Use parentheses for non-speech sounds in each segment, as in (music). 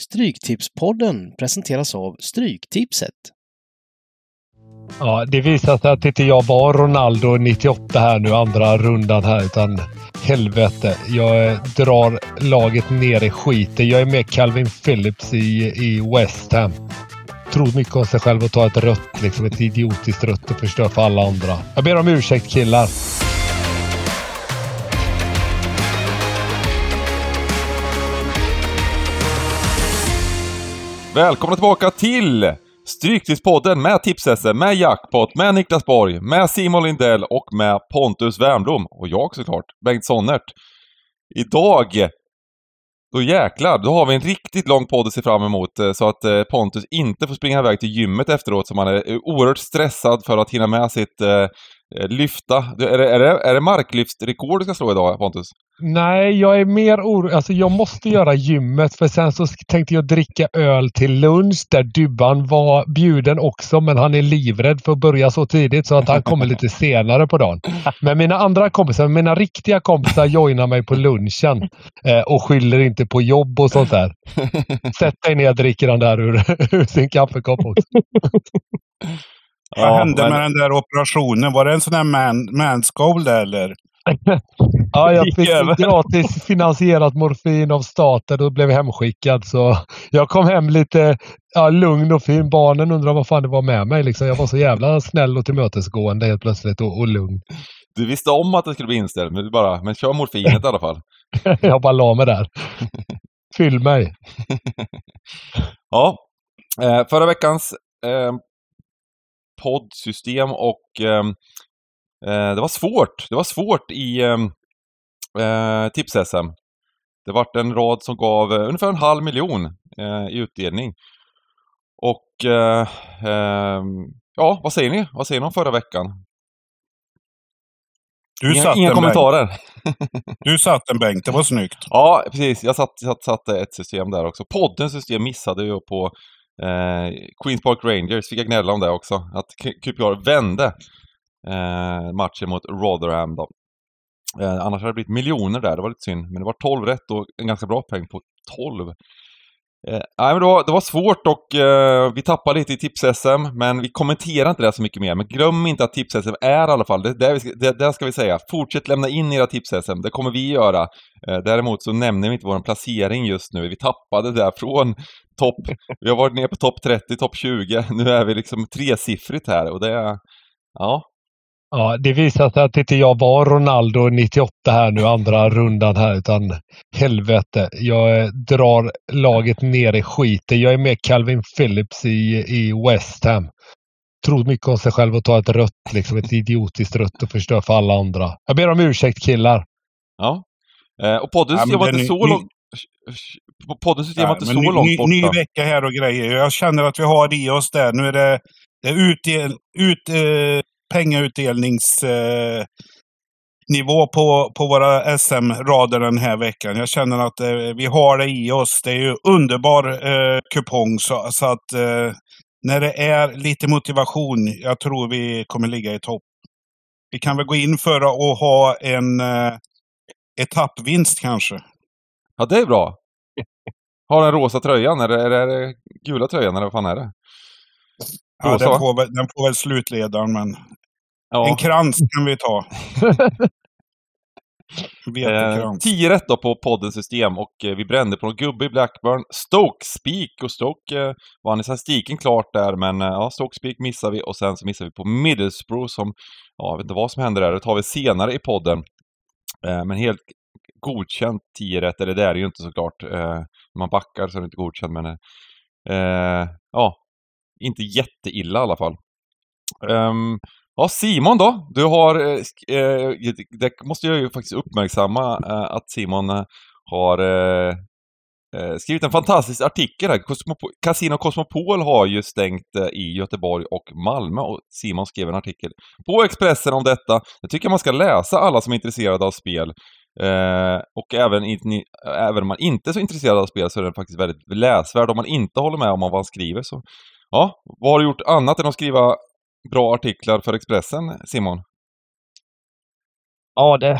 Stryktipspodden presenteras av Stryktipset. Ja, det visar sig att inte jag var Ronaldo 98 här nu, andra rundan här, utan helvete. Jag drar laget ner i skiten. Jag är med Calvin Phillips i, i West Ham. Tror mycket om sig själv och tar ett rött, liksom ett idiotiskt rött och förstör för alla andra. Jag ber om ursäkt killar. Välkomna tillbaka till Stryktipspodden med tips med Jackpot, med Niklas Borg, med Simon Lindell och med Pontus Wernbloom. Och jag såklart, Bengt Sonnert. Idag, då jäklar, då har vi en riktigt lång podd att se fram emot eh, så att eh, Pontus inte får springa iväg till gymmet efteråt så man är eh, oerhört stressad för att hinna med sitt eh, lyfta. Är det, är, det, är det marklyftrekord du ska slå idag Pontus? Nej, jag är mer orolig. Alltså jag måste göra gymmet för sen så tänkte jag dricka öl till lunch där Dubban var bjuden också men han är livrädd för att börja så tidigt så att han kommer lite senare på dagen. Men mina andra kompisar, mina riktiga kompisar joinar mig på lunchen eh, och skyller inte på jobb och sånt där. Sätt dig ner och dricker den där ur, (laughs) ur sin kaffekopp också. Vad hände men... med den där operationen? Var det en sån här man, manscold eller? Ja, jag (laughs) fick gratis finansierat morfin av staten och blev hemskickad. Så jag kom hem lite ja, lugn och fin. Barnen undrar vad fan det var med mig. Liksom. Jag var så jävla snäll och tillmötesgående helt plötsligt och, och lugn. Du visste om att det skulle bli inställt, men, bara, men kör morfinet i alla fall. (laughs) jag bara la mig där. Fyll mig. (laughs) ja, eh, förra veckans eh, poddsystem och eh, Eh, det var svårt. Det var svårt i ehm, eh, tips-SM. Det vart en rad som gav eh, ungefär en halv miljon eh, i utdelning. Och eh, ehm, ja, vad säger ni? Vad säger ni om förra veckan? Du inga, satt inga en kommentarer. (laughs) du satt en bänk, det var snyggt. Ja, precis. Jag satte satt, satt ett system där också. Poddens system missade jag på eh, Queens Park Rangers. Fick jag gnälla om det också. Att QPR vände eh, matchen mot Rotherham då. Eh, annars hade det blivit miljoner där, det var lite synd. Men det var 12 rätt och en ganska bra peng på 12. Eh, nej, men det, var, det var svårt och eh, vi tappade lite i tips-SM, men vi kommenterar inte det så mycket mer. Men glöm inte att tips-SM är i alla fall, det, det, ska, det, det ska vi säga, fortsätt lämna in era tips-SM, det kommer vi göra. Eh, däremot så nämner vi inte vår placering just nu, vi tappade där från topp, vi har varit nere på topp 30, topp 20, nu är vi liksom tresiffrigt här och det är, ja, Ja, det visar sig att inte jag var Ronaldo 98 här nu, andra rundan här, utan helvete. Jag drar laget ner i skiten. Jag är med Calvin Phillips i, i West Ham. Tror mycket om sig själv och tar ett rött, liksom ett idiotiskt rött och förstör för alla andra. Jag ber om ursäkt killar. Ja. Eh, och podden ja, var inte så långt... Poddens system var inte så långt ny, borta. Ny vecka här och grejer. Jag känner att vi har i oss där. Nu är det, det är utdel, ut, eh, pengautdelningsnivå på, på våra SM-rader den här veckan. Jag känner att eh, vi har det i oss. Det är ju underbar eh, kupong så, så att eh, när det är lite motivation, jag tror vi kommer ligga i topp. Vi kan väl gå in för att ha en eh, etappvinst kanske. Ja, det är bra. Har den rosa tröjan, eller är det gula tröjan, eller vad fan är det? Ja, den får, väl, den får väl slutledaren, men Ja. En krans kan vi ta. (laughs) Eh, tio rätt då på poddens system och eh, vi brände på en gubbe i Blackburn. Stoke Speak och Stoke eh, vann i statistiken klart där men eh, ja, Stoke Speak missar vi och sen så missar vi på Middlesbrough som, ja jag vet inte vad som händer där, det tar vi senare i podden. Eh, men helt godkänt 10 rätt, eller det är det ju inte såklart. Eh, man backar så är det inte godkänt men eh, ja, inte jätteilla i alla fall. Um, Ja, Simon då? Du har, eh, eh, det måste jag ju faktiskt uppmärksamma eh, att Simon eh, har eh, eh, skrivit en fantastisk artikel här. Cosmopo Casino Cosmopol har ju stängt i Göteborg och Malmö och Simon skrev en artikel på Expressen om detta. Jag tycker man ska läsa alla som är intresserade av spel. och även, in, även om man inte är så intresserad av spel så är den faktiskt väldigt läsvärd om man inte håller med om vad han skriver. Så, ja, vad har du gjort annat än att skriva bra artiklar för Expressen, Simon? Ja, det,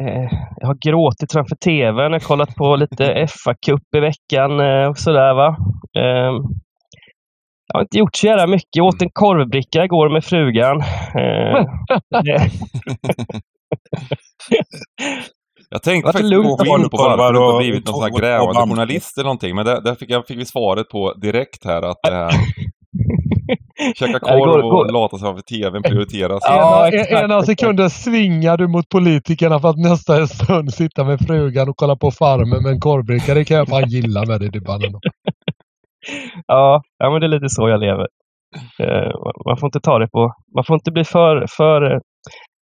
eh, jag har gråtit framför tvn, jag har kollat på lite (laughs) FA-cup i veckan eh, och sådär va. Eh, jag har inte gjort så jävla mycket. Jag åt en korvbricka igår med frugan. Eh, (laughs) det- (laughs) Jag tänkte faktiskt gå in på varför du inte blivit någon sån här grävande journalist eller någonting. Men där, där fick, jag, fick vi svaret på direkt här att det här, käka korv och går- lata sig framför tvn prioriteras. Ja, ena exakt. sekunden svingar du mot politikerna för att nästa stund sitta med frugan och kolla på Farmen med en korvbricka. Det kan jag fan gilla med dig Dybban. Ja, ja, men det är lite så jag lever. Eh, man får inte ta det på... Man får inte bli för, för, eh,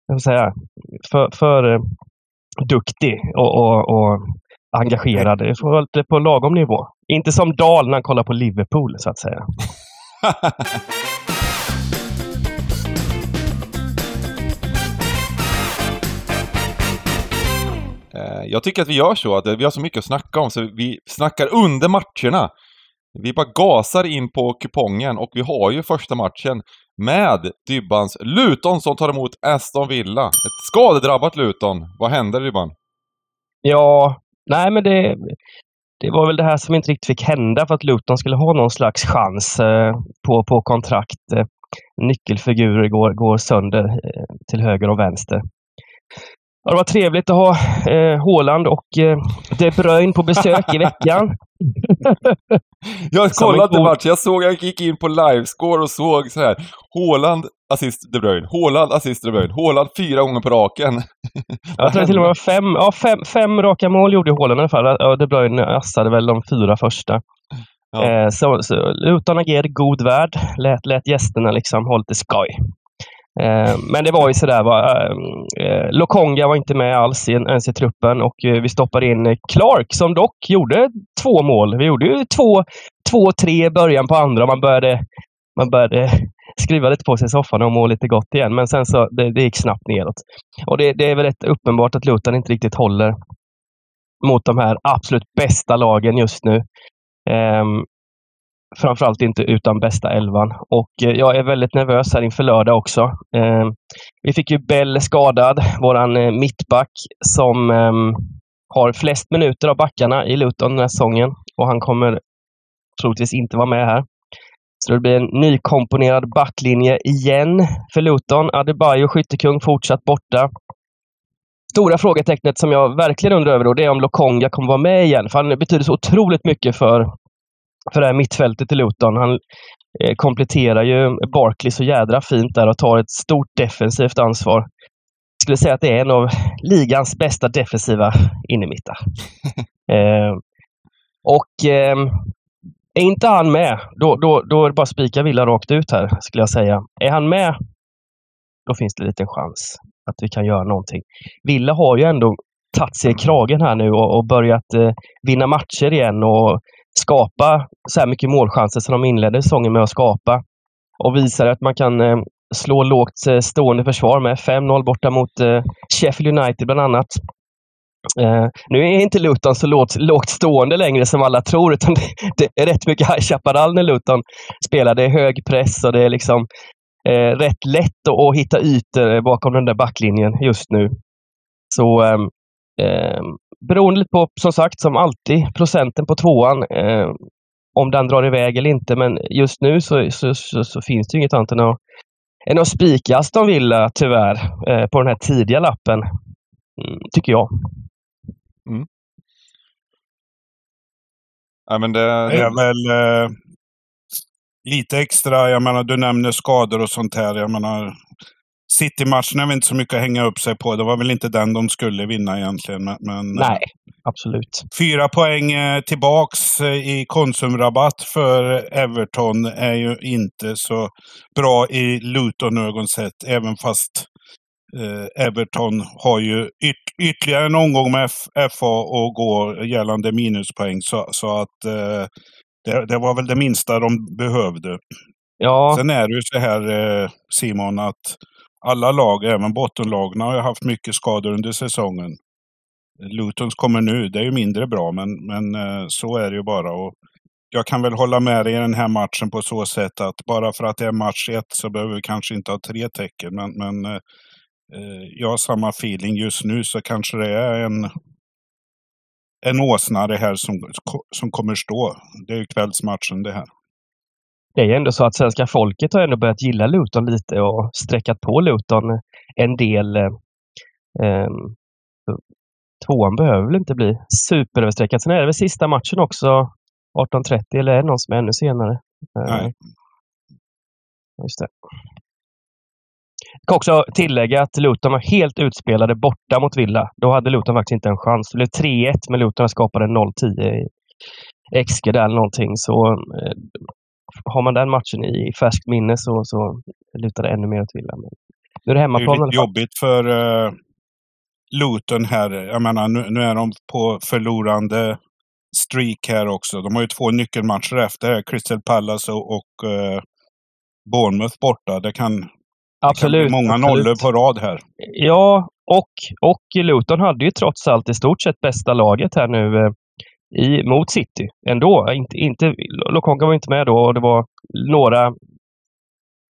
jag ska säga, för, för eh, duktig och, och, och engagerad. Det får vara lite på lagom nivå. Inte som Dahl när han kollar på Liverpool, så att säga. (laughs) Eh, jag tycker att vi gör så, att vi har så mycket att snacka om, så vi snackar under matcherna. Vi bara gasar in på kupongen och vi har ju första matchen med Dybbans Luton som tar emot Aston Villa. Ett skadedrabbat Luton. Vad händer Dybban? Ja, nej men det, det var väl det här som inte riktigt fick hända för att Luton skulle ha någon slags chans eh, på, på kontrakt. Eh, nyckelfigurer går, går sönder eh, till höger och vänster. Ja, det var trevligt att ha eh, Haaland och eh, De Bruyne på besök i veckan. (laughs) Jag kollade matchen, jag såg, jag gick in på livescore och såg så här. Haaland, assist De Bruyne. Haaland, assist De Bruyne. Haaland fyra gånger på raken. Jag tror till och med fem, ja, fem, fem raka mål gjorde Haaland i alla fall. Ja, De Bruyne assade väl de fyra första. Ja. Eh, så, så Luton agerade god värld. Lät, lät gästerna liksom ha lite skoj. Eh, men det var ju sådär. Va, eh, eh, Lokonga var inte med alls i, ens i truppen och vi stoppade in Clark som dock gjorde två mål. Vi gjorde ju två, två tre i början på andra. Man började, man började skruva lite på sig i soffan och må lite gott igen. Men sen så det, det gick snabbt neråt. Och det, det är väl rätt uppenbart att Luton inte riktigt håller mot de här absolut bästa lagen just nu. Um, framförallt inte utan bästa elvan. Och eh, jag är väldigt nervös här inför lördag också. Ehm, vi fick ju Bell skadad, våran eh, mittback som ehm, har flest minuter av backarna i Luton den här säsongen. Och han kommer troligtvis inte vara med här. Så det blir en nykomponerad backlinje igen för Luton. Adebayo, skyttekung, fortsatt borta. Stora frågetecknet som jag verkligen undrar över då, det är om Lokonga kommer vara med igen. För han betyder så otroligt mycket för, för det här mittfältet i Luton. Han eh, kompletterar ju Barkley så jädra fint där och tar ett stort defensivt ansvar. Jag skulle säga att det är en av ligans bästa defensiva innermittar. (laughs) eh, och eh, är inte han med, då, då, då är det bara att spika Villa rakt ut här, skulle jag säga. Är han med, då finns det en liten chans att vi kan göra någonting. Villa har ju ändå tagit sig i kragen här nu och, och börjat eh, vinna matcher igen och skapa så här mycket målchanser som de inledde säsongen med att skapa. Och visar att man kan eh, slå lågt eh, stående försvar med 5-0 borta mot eh, Sheffield United bland annat. Eh, nu är inte Luton så lågt, lågt stående längre som alla tror, utan det, det är rätt mycket High Chaparral när Luton spelar. Det är hög press och det är liksom eh, rätt lätt att, att hitta ytor bakom den där backlinjen just nu. Så eh, beroende på, som sagt, som alltid, procenten på tvåan. Eh, om den drar iväg eller inte, men just nu så, så, så, så finns det inget annat än att, än att spika Aston Villa, tyvärr, eh, på den här tidiga lappen. Mm, tycker jag. Ja, men det, Det är väl eh, lite extra. Jag menar, du nämner skador och sånt här. Jag menar, City-matchen är väl inte så mycket att hänga upp sig på. Det var väl inte den de skulle vinna egentligen. Men, Nej, absolut. fyra poäng eh, tillbaks eh, i Konsumrabatt för Everton är ju inte så bra i Luton-ögon sett. Även fast eh, Everton har ju yt- ytterligare en omgång med F- FA och gå gällande minuspoäng. Så, så att eh, det, det var väl det minsta de behövde. Ja, Sen är det ju så här eh, Simon att alla lag, även bottenlagen, har ju haft mycket skador under säsongen. Lutons kommer nu, det är ju mindre bra, men, men eh, så är det ju bara. Och jag kan väl hålla med dig i den här matchen på så sätt att bara för att det är match ett så behöver vi kanske inte ha tre tecken. Men, men eh, eh jag har samma feeling just nu så kanske det är en en åsna det här som, som kommer stå. Det är ju kvällsmatchen det här. Det är ändå så att svenska folket har ändå börjat gilla Luton lite och sträckat på Luton en del. Eh, tvåan behöver väl inte bli superöverstreckad. Sen är det väl sista matchen också 18.30 eller är det någon som är ännu senare? Eh, Nej. Just det. Jag kan också tillägga att Luton var helt utspelade borta mot Villa. Då hade Luton faktiskt inte en chans. Det blev 3-1 men Luton skapade 0-10 i XG där eller någonting. Så eh, har man den matchen i färskt minne så, så lutar det ännu mer åt Villa. Nu är det hemmaplan. Det är lite jobbigt för uh, Luton här. Jag menar, nu, nu, är de på förlorande streak här också. De har ju två nyckelmatcher efter Crystal Palace och, och uh, Bournemouth borta. Det kan, absolut, det kan bli många absolut. nollor på rad här. Ja, och, och Luton hade ju trots allt i stort sett bästa laget här nu eh, i, mot City ändå. Inte, inte, Lokonga var inte med då och det var några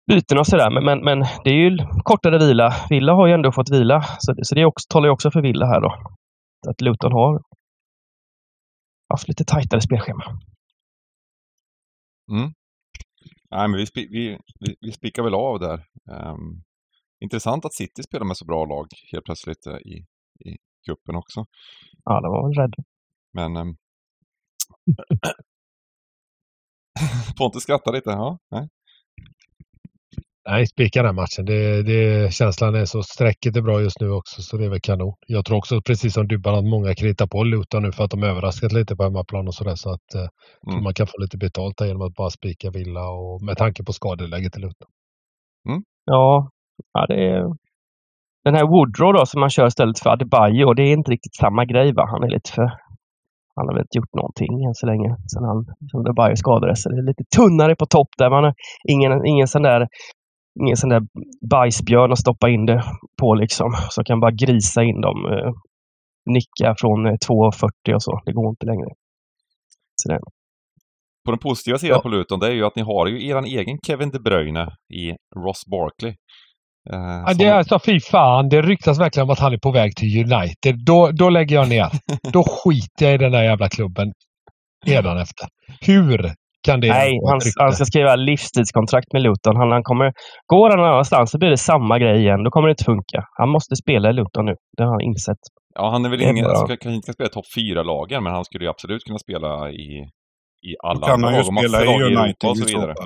byten och sådär. Men, men, men det är ju kortare vila. Villa har ju ändå fått vila. Så, så det också, talar ju också för Villa här då. Att Luton har haft lite tajtare spelschema. Mm. Nej, men vi, vi, vi, vi spikar väl av där. Um, intressant att City spelar med så bra lag helt plötsligt uh, i, i cupen också. Ja, det var väl rädd. Men um, (laughs) Pontus skrattar lite. Ja, nej. Nej, spika den matchen. Det, det, känslan är så, strecket är bra just nu också så det är väl kanon. Jag tror också precis som Dybban att många kritar på Luton nu för att de överraskat lite på hemmaplan och sådär så att eh, mm. man kan få lite betalt genom att bara spika Villa och med tanke på skadeläget i Luton. Mm. Ja, ja, det är den här Woodrow då som man kör istället för Adebayo, det är inte riktigt samma grej va? Han är lite för han har väl inte gjort någonting än så länge sen han som Adebayo skadades. Så det är lite tunnare på topp där. Man har ingen, ingen sån där ingen sån där bajsbjörn att stoppa in det på liksom. Så kan bara grisa in dem. Eh, nicka från 2,40 eh, och så. Det går inte längre. Så det. På den positiva sidan ja. på Luton, det är ju att ni har ju eran egen Kevin De Bruyne i Ross Barkley. Eh, ja, det är alltså fy fan, det ryktas verkligen om att han är på väg till United. Då, då lägger jag ner. (laughs) då skiter jag i den där jävla klubben. Redan (laughs) efter. Hur kan det Nej, han, han, ska skriva livstidskontrakt med Luton. Han, han kommer, går han någon annanstans så blir det samma grej igen. Då kommer det inte funka. Han måste spela i Luton nu. Det har han insett. Ja, han är väl ingen, ska, kanske inte spela topp fyra lagen men han skulle ju absolut kunna spela i, i alla kan han ju spela i United och så vidare. (laughs)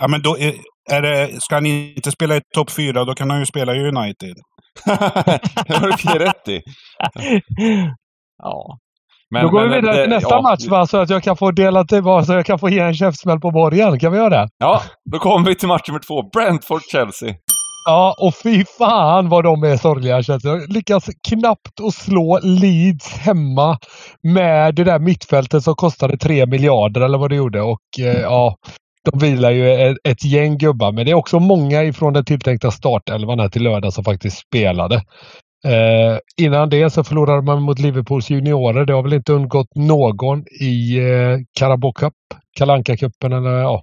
Ja, men då är, är det, ska han inte spela i topp fyra, då kan han ju spela i United. det (laughs) har du rätt i. (laughs) Ja. Men, Då går men, vi vidare till nästa ja, match va, så att jag kan få dela till, så jag kan få ge en käftsmäll på borgen. Kan vi göra det? Ja, då kommer vi till match nummer två. Brentford-Chelsea. Ja, och fy fan vad de är sorgliga Chelsea. De lyckas knappt att slå Leeds hemma med det där mittfältet som kostade 3 miljarder eller vad det gjorde. Och eh, ja, de vilar ju ett, ett gäng gubbar. Men det är också många ifrån den tilltänkta startelvan här till lördag som faktiskt spelade. Eh, innan det så förlorade man mot Liverpools juniorer. Det har väl inte undgått någon i eh, Carabao Cup, Kalanka cupen eller ja.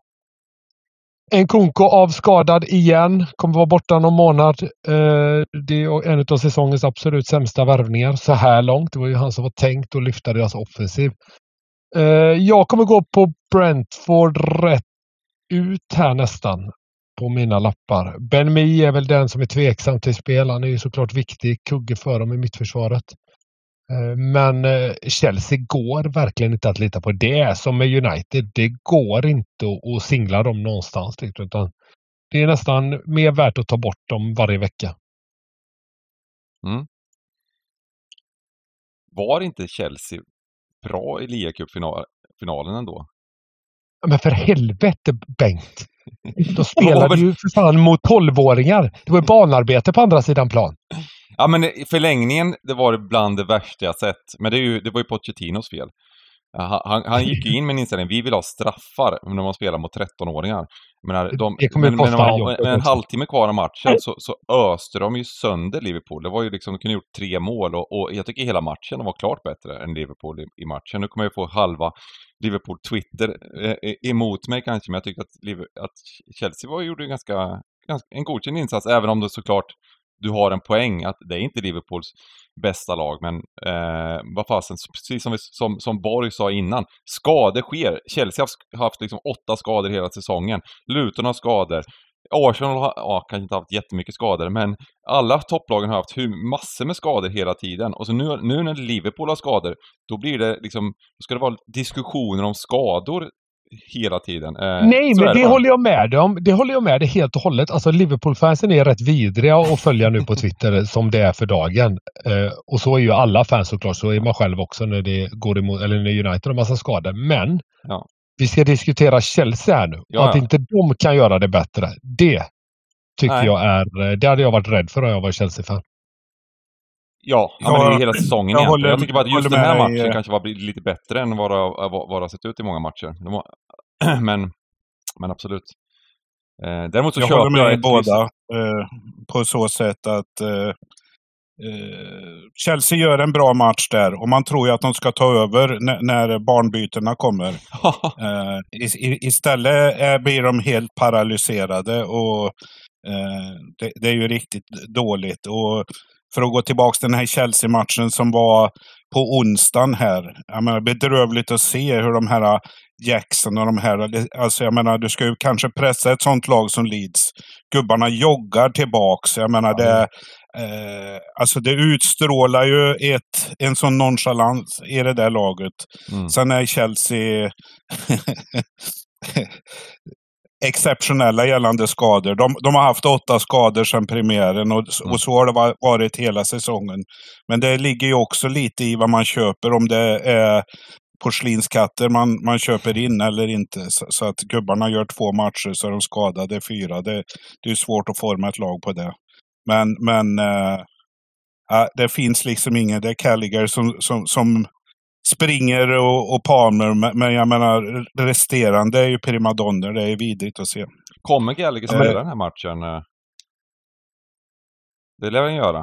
En Konko avskadad igen, kommer vara borta någon månad. Eh, det är en av säsongens absolut sämsta värvningar så här långt. Det var ju han som var tänkt att lyfta deras offensiv. Eh, jag kommer gå på Brentford rätt ut här nästan på mina lappar. Ben Mi är väl den som är tveksam till spel. Han är ju såklart viktig kugge för dem i mittförsvaret. Eh, men eh, Chelsea går verkligen inte att lita på. Det är som med United. Det går inte att singla dem någonstans. Utan det är nästan mer värt att ta bort dem varje vecka. Mm. Var inte Chelsea bra i ligacupfinalen ändå? Men för helvete Bengt! (laughs) De spelade ju för fan mot tolvåringar. Det var ju barnarbete på andra sidan plan. Ja men i förlängningen, det var bland det värsta jag sett. Men det, ju, det var ju Pochettinos fel. Han, han gick ju (laughs) in med en inställning, vi vill ha straffar när man spelar mot 13-åringar. Men, de, men, men, men, en halvtimme kvar av matchen så, så öste de ju sönder Liverpool. Det var ju liksom, de kunde gjort tre mål och, och jag tycker hela matchen var klart bättre än Liverpool i, i matchen. Nu kommer jag få halva Liverpool Twitter eh, emot mig kanske, men jag tyckte att, att Chelsea var, gjorde ganska ganska, en godkänd insats, även om det såklart du har en poäng att det är inte Liverpools bästa lag, men eh, vad fasen, precis som, vi, som, som Borg sa innan, skador sker. Chelsea har haft liksom åtta skador hela säsongen. Luton har skador. Arsenal har ja, kanske inte haft jättemycket skador, men alla topplagen har haft hur, massor med skador hela tiden. Och så nu, nu när Liverpool har skador, då blir det liksom, då ska det vara diskussioner om skador hela tiden. Eh, Nej, men det, bara. håller jag med om. Det håller jag med dig helt och hållet. Alltså Liverpool-fansen är rätt vidriga att följa nu på Twitter (laughs) som det är för dagen. Eh, och så är ju alla fans såklart. Så är man själv också när det går emot, eller när United har massa skador. Men Ja. vi ska diskutera Chelsea här nu. Ja, och att inte de kan göra det bättre. Det tycker Nej. jag är... eh, Det hade jag varit rädd för om jag var Chelsea-fan. Ja, ja, men det är ju hela säsongen jag egentligen. håller- jag tycker bara att just den här matchen eh. kanske var lite bättre än det vad det har sett ut i många matcher. De har, (clears throat) men, men absolut. Eh, däremot så Jag köper håller med jag båda eh, på så sätt att eh, eh, Chelsea gör en bra match där och man tror ju att de ska ta över när, barnbytena kommer. (laughs) Eh, istället är, blir de helt paralyserade och eh, det, det är ju riktigt dåligt. Och för att gå tillbaka till den här Chelsea-matchen som var på onsdagen här. Jag menar, bedrövligt att se hur de här Jackson och de här, alltså jag menar du ska ju kanske pressa ett sånt lag som Leeds. Gubbarna joggar tillbaks. Jag menar det, eh, alltså det utstrålar ju ett, en sån nonchalans i det där laget. Mm. Sen är Chelsea (laughs) exceptionella gällande skador. De, de har haft åtta skador sedan premiären och, Mm. och så har det va- varit hela säsongen. Men det ligger ju också lite i vad man köper, om det är porslinskatter man, man köper in eller inte. Så, så att gubbarna gör två matcher så är de skadade fyra. Det, det är svårt att forma ett lag på det. Men, men ja, det finns liksom inget. Det är Calliger som, som, som springer och, och Palmer. Men- jag menar resterande är ju primadonner. Det är vidrigt att se. Kommer Gallagher spela den här matchen? eh? Det lär han göra.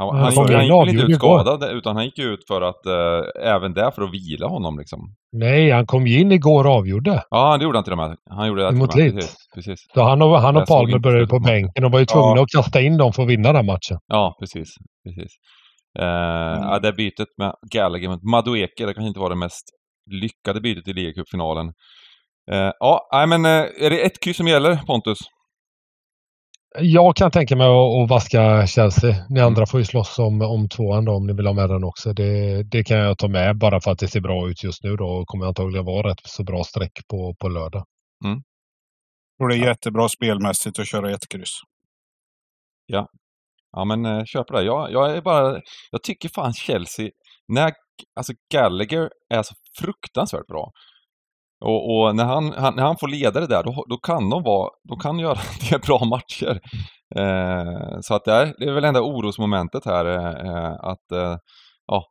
Han, han, var han gick inte ut igår. skadad, utan han gick ut för att, eh, även där för att vila honom liksom. Nej, han kom ju in igår och avgjorde. Ja, det gjorde han till och med. Han gjorde det Mot och. Leeds. Precis, precis. Så han och, han och Palmer började på bänken. De var ju tvungna Ja. att kasta in dem för att vinna den matchen. Ja, precis. precis. Eh, ja, det bytet med Gallagher mot Madueke, det kanske inte var det mest lyckade bytet i ligacupfinalen. Eh, ja, men eh, är det ett kryss som gäller, Pontus? Jag kan tänka mig att, vaska Chelsea. Ni Mm. andra får ju slåss om, om tvåan då, om ni vill ha med den också. Det, det kan jag ta med bara för att det ser bra ut just nu då och kommer antagligen vara rätt så bra streck på, på lördag. Jag tror det är jättebra spelmässigt att köra ett kryss. Ja men eh, köper det. Jag, jag är bara, jag tycker fan Chelsea, när, alltså Gallagher är så fruktansvärt bra. Och, och när, han, han, när han får leda det där, då, då kan de vara, då kan göra (laughs) det bra matcher. Eh, så att det är, det är väl enda orosmomentet här, eh, att eh, ja,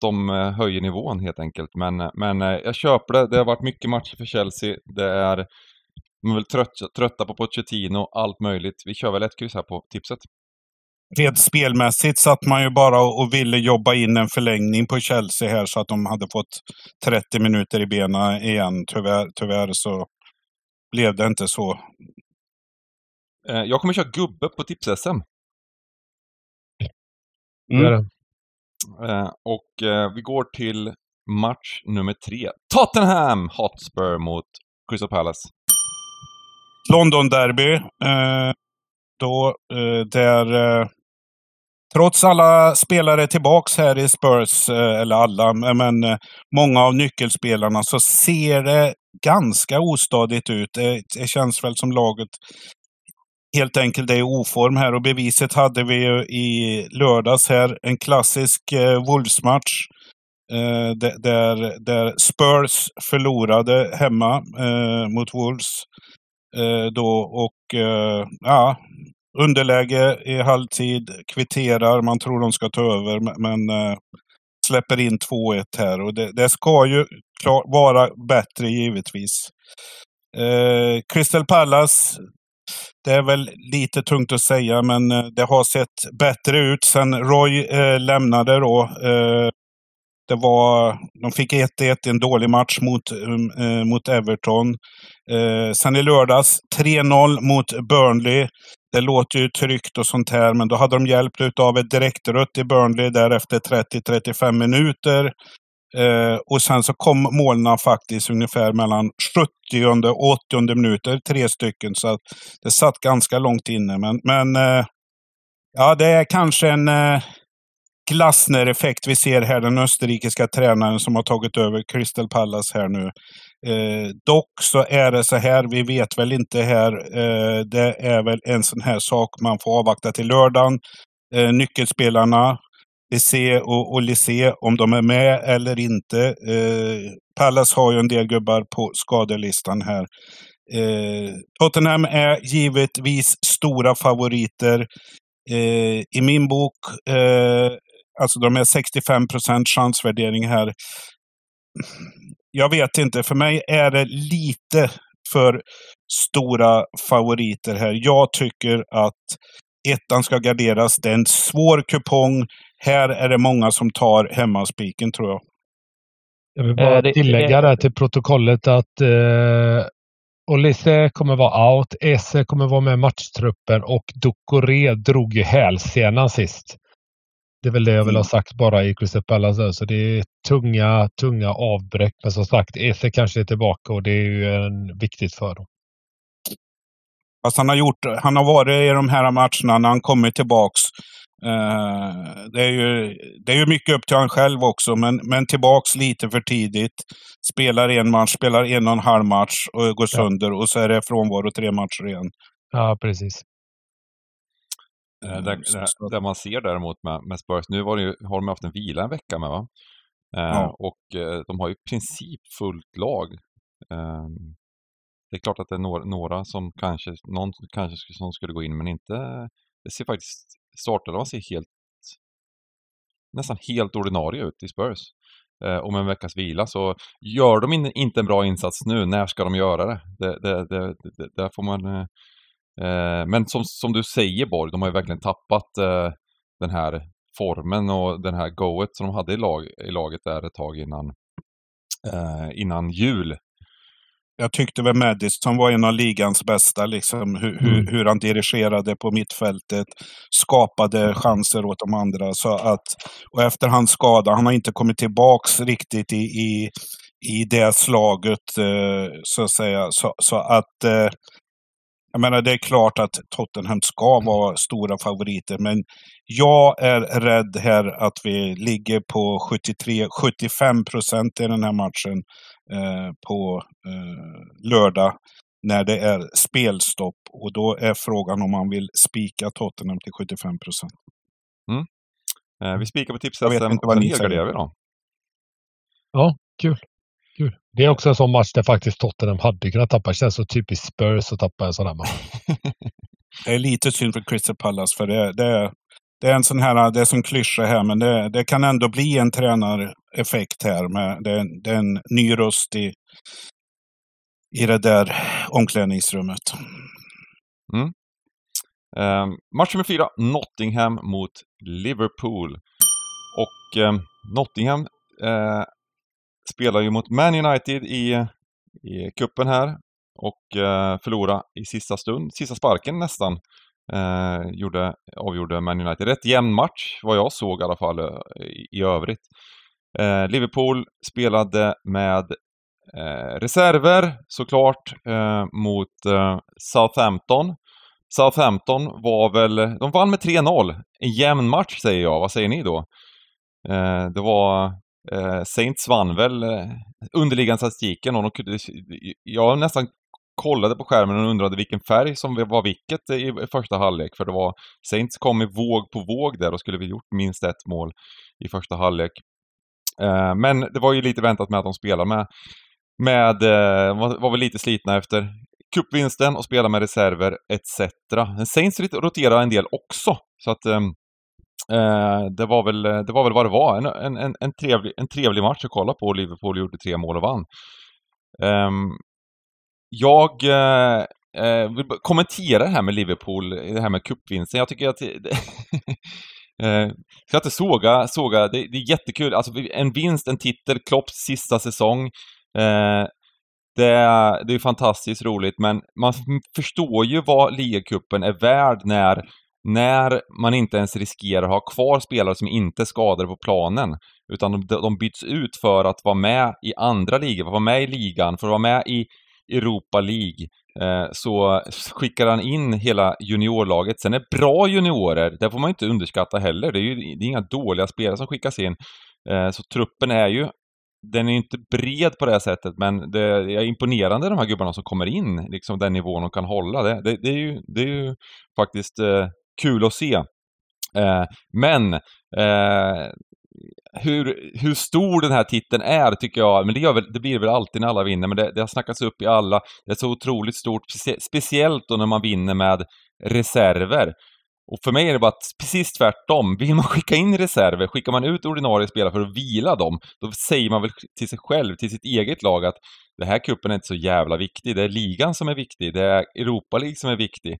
de eh, höjer nivån helt enkelt. Men, eh, men eh, jag köper det, det har varit mycket matcher för Chelsea. Det är, de är väl trött, trötta på Pochettino, allt möjligt. Vi kör väl ett kryss här på tipset. Rent spelmässigt satt man ju bara och ville jobba in en förlängning på Chelsea här så att de hade fått 30 minuter i benen igen. Tyvärr, tyvärr så blev det inte så. Eh, Jag kommer köra gubbe på tips-SM. Mm. Eh, Och eh, vi går till match nummer tre. Tottenham Hotspur mot Crystal Palace. London-derby. Eh, då eh, där eh, trots alla spelare tillbaks här i Spurs, eh, eller alla, men eh, många av nyckelspelarna så ser det ganska ostadigt ut. Det, känns väl som laget helt enkelt är i oform här och beviset hade vi ju i lördags här. En klassisk eh, Wolves-match. Eh, där- där, Spurs förlorade hemma eh, mot Wolves. Eh, då och eh, ja, underläge i halvtid, kvitterar, man tror de ska ta över men- eh, släpper in 2-1 här och det, det ska ju klar, vara bättre givetvis. Eh, Crystal Palace, det är väl lite tungt att säga men eh, det har sett bättre ut sen Roy eh, lämnade då. Eh, det var, de fick 1-1 i en dålig match mot, um, eh, mot Everton. Eh, sen i lördags 3-0 mot Burnley. Det låter ju tryggt och sånt här, men då hade de hjälpt av ett direktrött i Burnley därefter 30-35 minuter. Eh, och sen så kom målen faktiskt ungefär mellan 70 och 80 minuter, tre stycken. Så att det satt ganska långt inne. Men, men eh, ja, det är kanske en eh, Glasner-effekt vi ser här. Den österrikiska tränaren som har tagit över Crystal Palace här nu. Eh, dock så är det så här, vi vet väl inte här. Eh, det är väl en sån här sak man får avvakta till lördagen. Eh, nyckelspelarna Lissé och, och Lissé, om de är med eller inte. Eh, har ju en del gubbar på skadelistan här. Eh, Tottenham är givetvis stora favoriter. Eh, I min bok, eh, alltså de är 65 procent chansvärdering här. Jag vet inte, för mig är det lite för stora favoriter här. Jag tycker att ettan ska garderas. Det är en svår kupong. Här är det många som tar hemmaspiken tror jag. Jag vill bara Eh, det- tillägga det- där till protokollet att eh, Olise kommer vara out, Esse kommer vara med i matchtruppen och Ducoré drog ju hälsenan sist. Det är väl det jag vill ha Mm. sagt bara i Crystal Palace. där. Så det är tunga, tunga avbräck. Men som sagt, Esse kanske är tillbaka och det är ju en, viktigt för dem. Fast han har, gjort, han har varit i de här matcherna när han kommer tillbaks. Eh, det, är ju, det är ju mycket upp till han själv också, men, men tillbaks lite för tidigt. Spelar en match, spelar en och en halv match och går sönder och så är det frånvaro tre matcher igen. Ja, precis. Eh, där, Så- där, där man ser däremot med, med Spurs, nu var det ju, har de haft en vila en vecka med va? Eh, Ja. Och eh, de har ju i princip fullt lag. Eh, det är klart att det är några, några som kanske, någon kanske skulle- som skulle gå in men inte, det ser faktiskt, startelvan ser helt, nästan helt ordinarie ut i Spurs. Eh, om en veckas vila så gör de in, inte en bra insats nu, när ska de göra det? det, det, det, det där får man eh, men som, som du säger Borg, de har ju verkligen tappat eh, den här formen och den här goet som de hade i, lag, i laget där ett tag innan, eh, innan jul. Jag tyckte väl Madison var en av ligans bästa, liksom, hur, Mm. hur han dirigerade på mittfältet, skapade chanser åt de andra. Så att, och efter hans skada, han har inte kommit tillbaks riktigt i, i, i det slaget, eh, så att säga. Så, så att eh, jag menar, det är klart att Tottenham ska vara stora favoriter, men jag är rädd här att vi ligger på 73-75 procent i den här matchen eh, på eh, lördag när det är spelstopp. Och då är frågan om man vill spika Tottenham till 75 procent. Eh, vi spikar på tips Jag vet inte vad ni säger. vi då. Ja, kul. Det är också en sån match där faktiskt Tottenham hade kunnat tappa. Det känns så typiskt Spurs att tappa en sån här match. (laughs) Det är lite synd för Crystal Palace, för det, det, det är en sån här, det är som klyscha här, men det, det kan ändå bli en tränareffekt här. Med, det, är- det är en ny röst i, i det där omklädningsrummet. Eh, match nummer fyra, Nottingham mot Liverpool. Och eh, Nottingham eh, spelar ju mot Man United i, i kuppen här och eh, förlorade i sista stund, sista sparken nästan. Eh, gjorde, avgjorde Man United. Rätt jämn match vad jag såg i alla fall eh, i, i övrigt. Eh, Liverpool spelade med eh, reserver såklart eh, mot eh, Southampton. Southampton var väl, de vann med 3-0. En jämn match säger jag, vad säger ni då? Eh, det var, eh, Saints vann väl eh, underliggande statistiken och de kunde, jag nästan kollade på skärmen och undrade vilken färg som var vilket i, första halvlek. För det var, Saints kom i våg på våg där och skulle vi gjort minst ett mål i första halvlek. Eh, men det var ju lite väntat med att de spelade med, med eh, var, var väl lite slitna efter cupvinsten och spela med reserver etc. Men Saints roterar en del också. Så att ehm, eh, det, var väl, eh, det var väl vad det var. En, en, en, en, trevlig, en trevlig match att kolla på. Liverpool gjorde tre mål och vann. Ehm, jag eh, eh vill kommentera det här med Liverpool, det här med cupvinsten. Jag tycker att det, (laughs) Eh, ska inte såga, såga. Det, det, är jättekul. Alltså en vinst, en titel, Klopps sista säsong. Eh, det, är, det är fantastiskt roligt, men man förstår ju vad ligacupen är värd när, när man inte ens riskerar att ha kvar spelare som inte är skadade på planen. Utan de, de byts ut för att vara med i andra ligor, för att vara med i ligan, för att vara med i Europa League. Eh, så skickar han in hela juniorlaget. Sen är bra juniorer, det får man inte underskatta heller. Det är ju det är inga dåliga spelare som skickas in. Eh, så truppen är ju den är ju inte bred på det här sättet, men det är imponerande de här gubbarna som kommer in, liksom den nivån de kan hålla. Det, det, det är, ju, det är ju faktiskt eh, kul att se. Eh, men eh, hur, hur stor den här titeln är tycker jag, men det, väl, det blir väl alltid när alla vinner, men det, det har snackats upp i alla. Det är så otroligt stort, speciellt då när man vinner med reserver. Och för mig är det bara precis tvärtom. Vill man skicka in reserver, skickar man ut ordinarie spelare för att vila dem, då säger man väl till sig själv, till sitt eget lag att det här kuppen är inte så jävla viktig. Det är ligan som är viktig, det är Europa League som är viktig.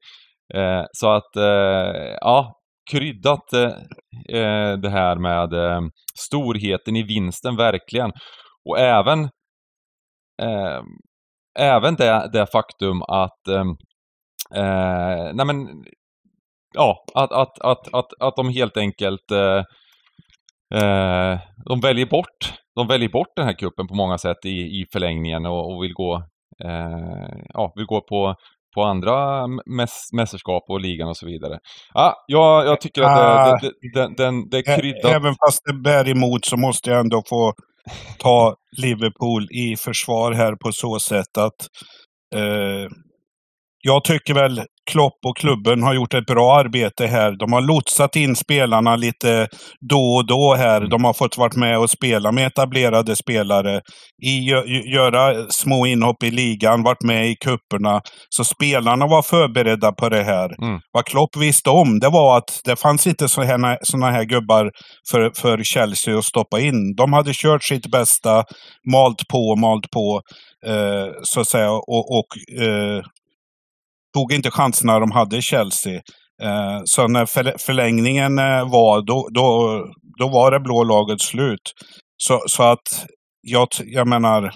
Eh, så att, eh, ja, kryddat eh, eh, det här med eh, storheten i vinsten, verkligen. Och även, eh, även det, det faktum att ehm, eh, nej men, ja, att, att, att, att, att de helt enkelt eh, eh, de väljer bort de väljer bort den här kuppen på många sätt i, i förlängningen och, och vill gå eh, ja, vill gå på på andra mäs mästerskap och ligan och så vidare. Ja, jag, tycker att det, det, det, det, det är kryddat. Även fast det bär emot så måste jag ändå få ta Liverpool i försvar här på så sätt att eh, jag tycker väl Klopp och klubben har gjort ett bra arbete här. De har lotsat in spelarna lite då och då här. Mm. De har fått vara med och spela med etablerade spelare. I, göra små inhopp i ligan, varit med i kupperna. Så spelarna var förberedda på det här. Mm. Vad Klopp visste om, det var att det fanns inte sådana här, såna här gubbar för, för Chelsea att stoppa in. De hade kört sitt bästa, malt på, malt på. Eh, så att säga. Och, och eh, tog inte chanserna de hade i Chelsea. Eh, så när förlängningen eh, var, då, då, då var det blå laget slut. Så, så att jag, jag menar,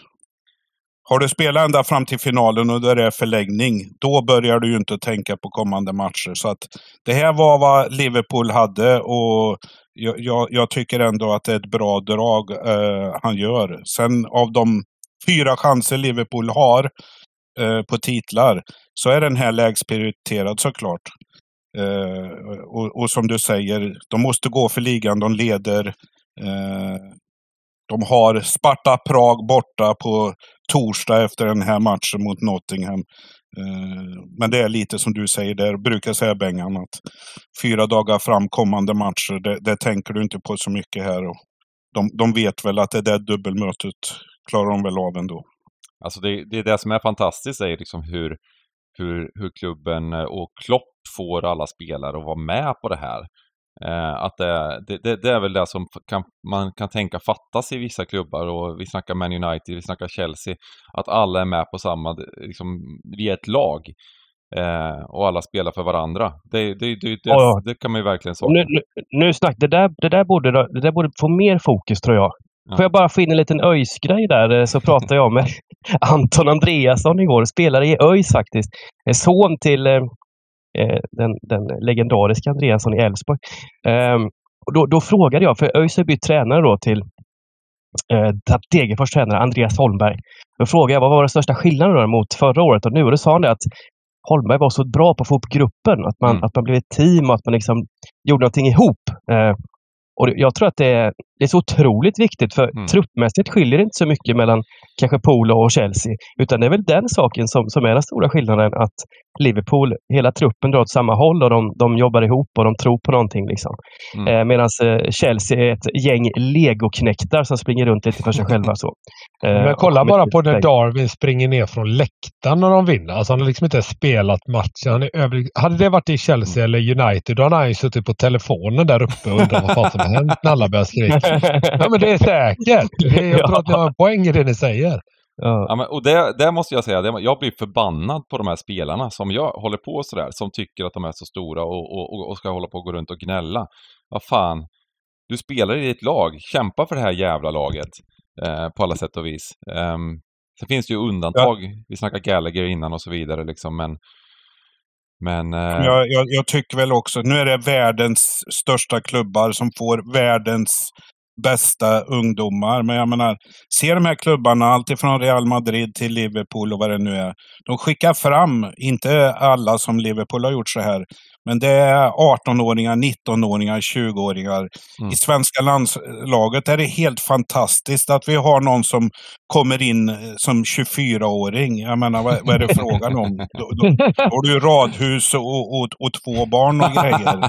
har du spelat ända fram till finalen och det är förlängning, då börjar du ju inte tänka på kommande matcher. Så att det här var vad Liverpool hade och jag, jag, jag tycker ändå att det är ett bra drag eh, han gör. Sen av de fyra chanser Liverpool har eh, Eh, på titlar så är den här lägst prioriterad såklart. Eh, och, och, som du säger, de måste gå för ligan. De leder. Eh, de har Sparta Prag borta på torsdag efter den här matchen mot Nottingham. Eh, men det är lite som du säger, där brukar säga Bengan att fyra dagar fram kommande matcher, det, det, tänker du inte på så mycket här. Och de, de vet väl att det där dubbelmötet klarar de väl av ändå. Alltså det, det är det som är fantastiskt, är liksom hur, hur, hur klubben eh, och Klopp får alla spelare att vara med på det här. Eh, att det, det, det, är väl det som kan, man kan tänka fattas i vissa klubbar och vi snackar Man United, vi snackar Chelsea. Att alla är med på samma, liksom, vi är ett lag. Eh, och alla spelar för varandra. Det, det, det, ja. det kan man ju verkligen säga. Nu, nu, nu snack, det, där, det, där borde, det där borde få mer fokus tror jag. Ja. Får jag bara få in en liten ÖIS-grej där eh, så pratade jag med (laughs) Anton Andreasson igår. Spelare i ÖIS faktiskt. Son till eh, eh, den, den legendariska Andreasson i Elfsborg. Eh, då, då, frågade jag, för ÖIS har bytt tränare då till eh, Degerfors tränare Andreas Holmberg. Då frågade jag vad var den största skillnaden då mot förra året och nu? Och då sa han det att Holmberg var så bra på att få upp gruppen, att man, mm. att man blev ett team och att man liksom gjorde någonting ihop. Eh, och jag tror att det är, det är så otroligt viktigt för mm. truppmässigt skiljer det inte så mycket mellan kanske Polo och Chelsea. Utan det är väl den saken som, som är den stora skillnaden. Att Liverpool, hela truppen drar åt samma håll och de, de jobbar ihop och de tror på någonting. Liksom. Mm. Eh, Medan eh, Chelsea är ett gäng legoknektar som springer runt lite för sig själva. Så. Eh, Men kolla bara på när Darwin springer ner från läktaren när de vinner. Alltså han har liksom inte spelat matchen. Han är övrig... Hade det varit i Chelsea mm. eller United då hade han ju suttit på telefonen där uppe och undrat vad fan som har hänt när alla börjar skrika. Ja, men det är säkert. jag (laughs) tror att ni har en poäng i det ni säger. Ja. Ja, men, och det, det måste jag säga, det, jag blir förbannad på de här spelarna som jag håller på sådär, som tycker att de är så stora och, och, och- och ska hålla på och gå runt och gnälla. Vad fan, du spelar i ditt lag, kämpa för det här jävla laget eh, på alla sätt och vis. Um, sen finns det ju undantag, vi snackade Gallagher innan och så vidare liksom, men men... eh, Jag, jag, jag tycker väl också, nu är det världens största klubbar som får världens bästa ungdomar. Men jag menar, se de här klubbarna, alltifrån Real Madrid till Liverpool och vad det nu är. De skickar fram, inte alla som Liverpool har gjort så här, men det är 18-åringar, 19-åringar, 20-åringar. Mm. I svenska landslaget är det helt fantastiskt att vi har någon som kommer in eh, som 24-åring. Jag menar, vad, vad är det frågan om? (laughs) Då, då, då har du radhus och, och, och två barn och grejer.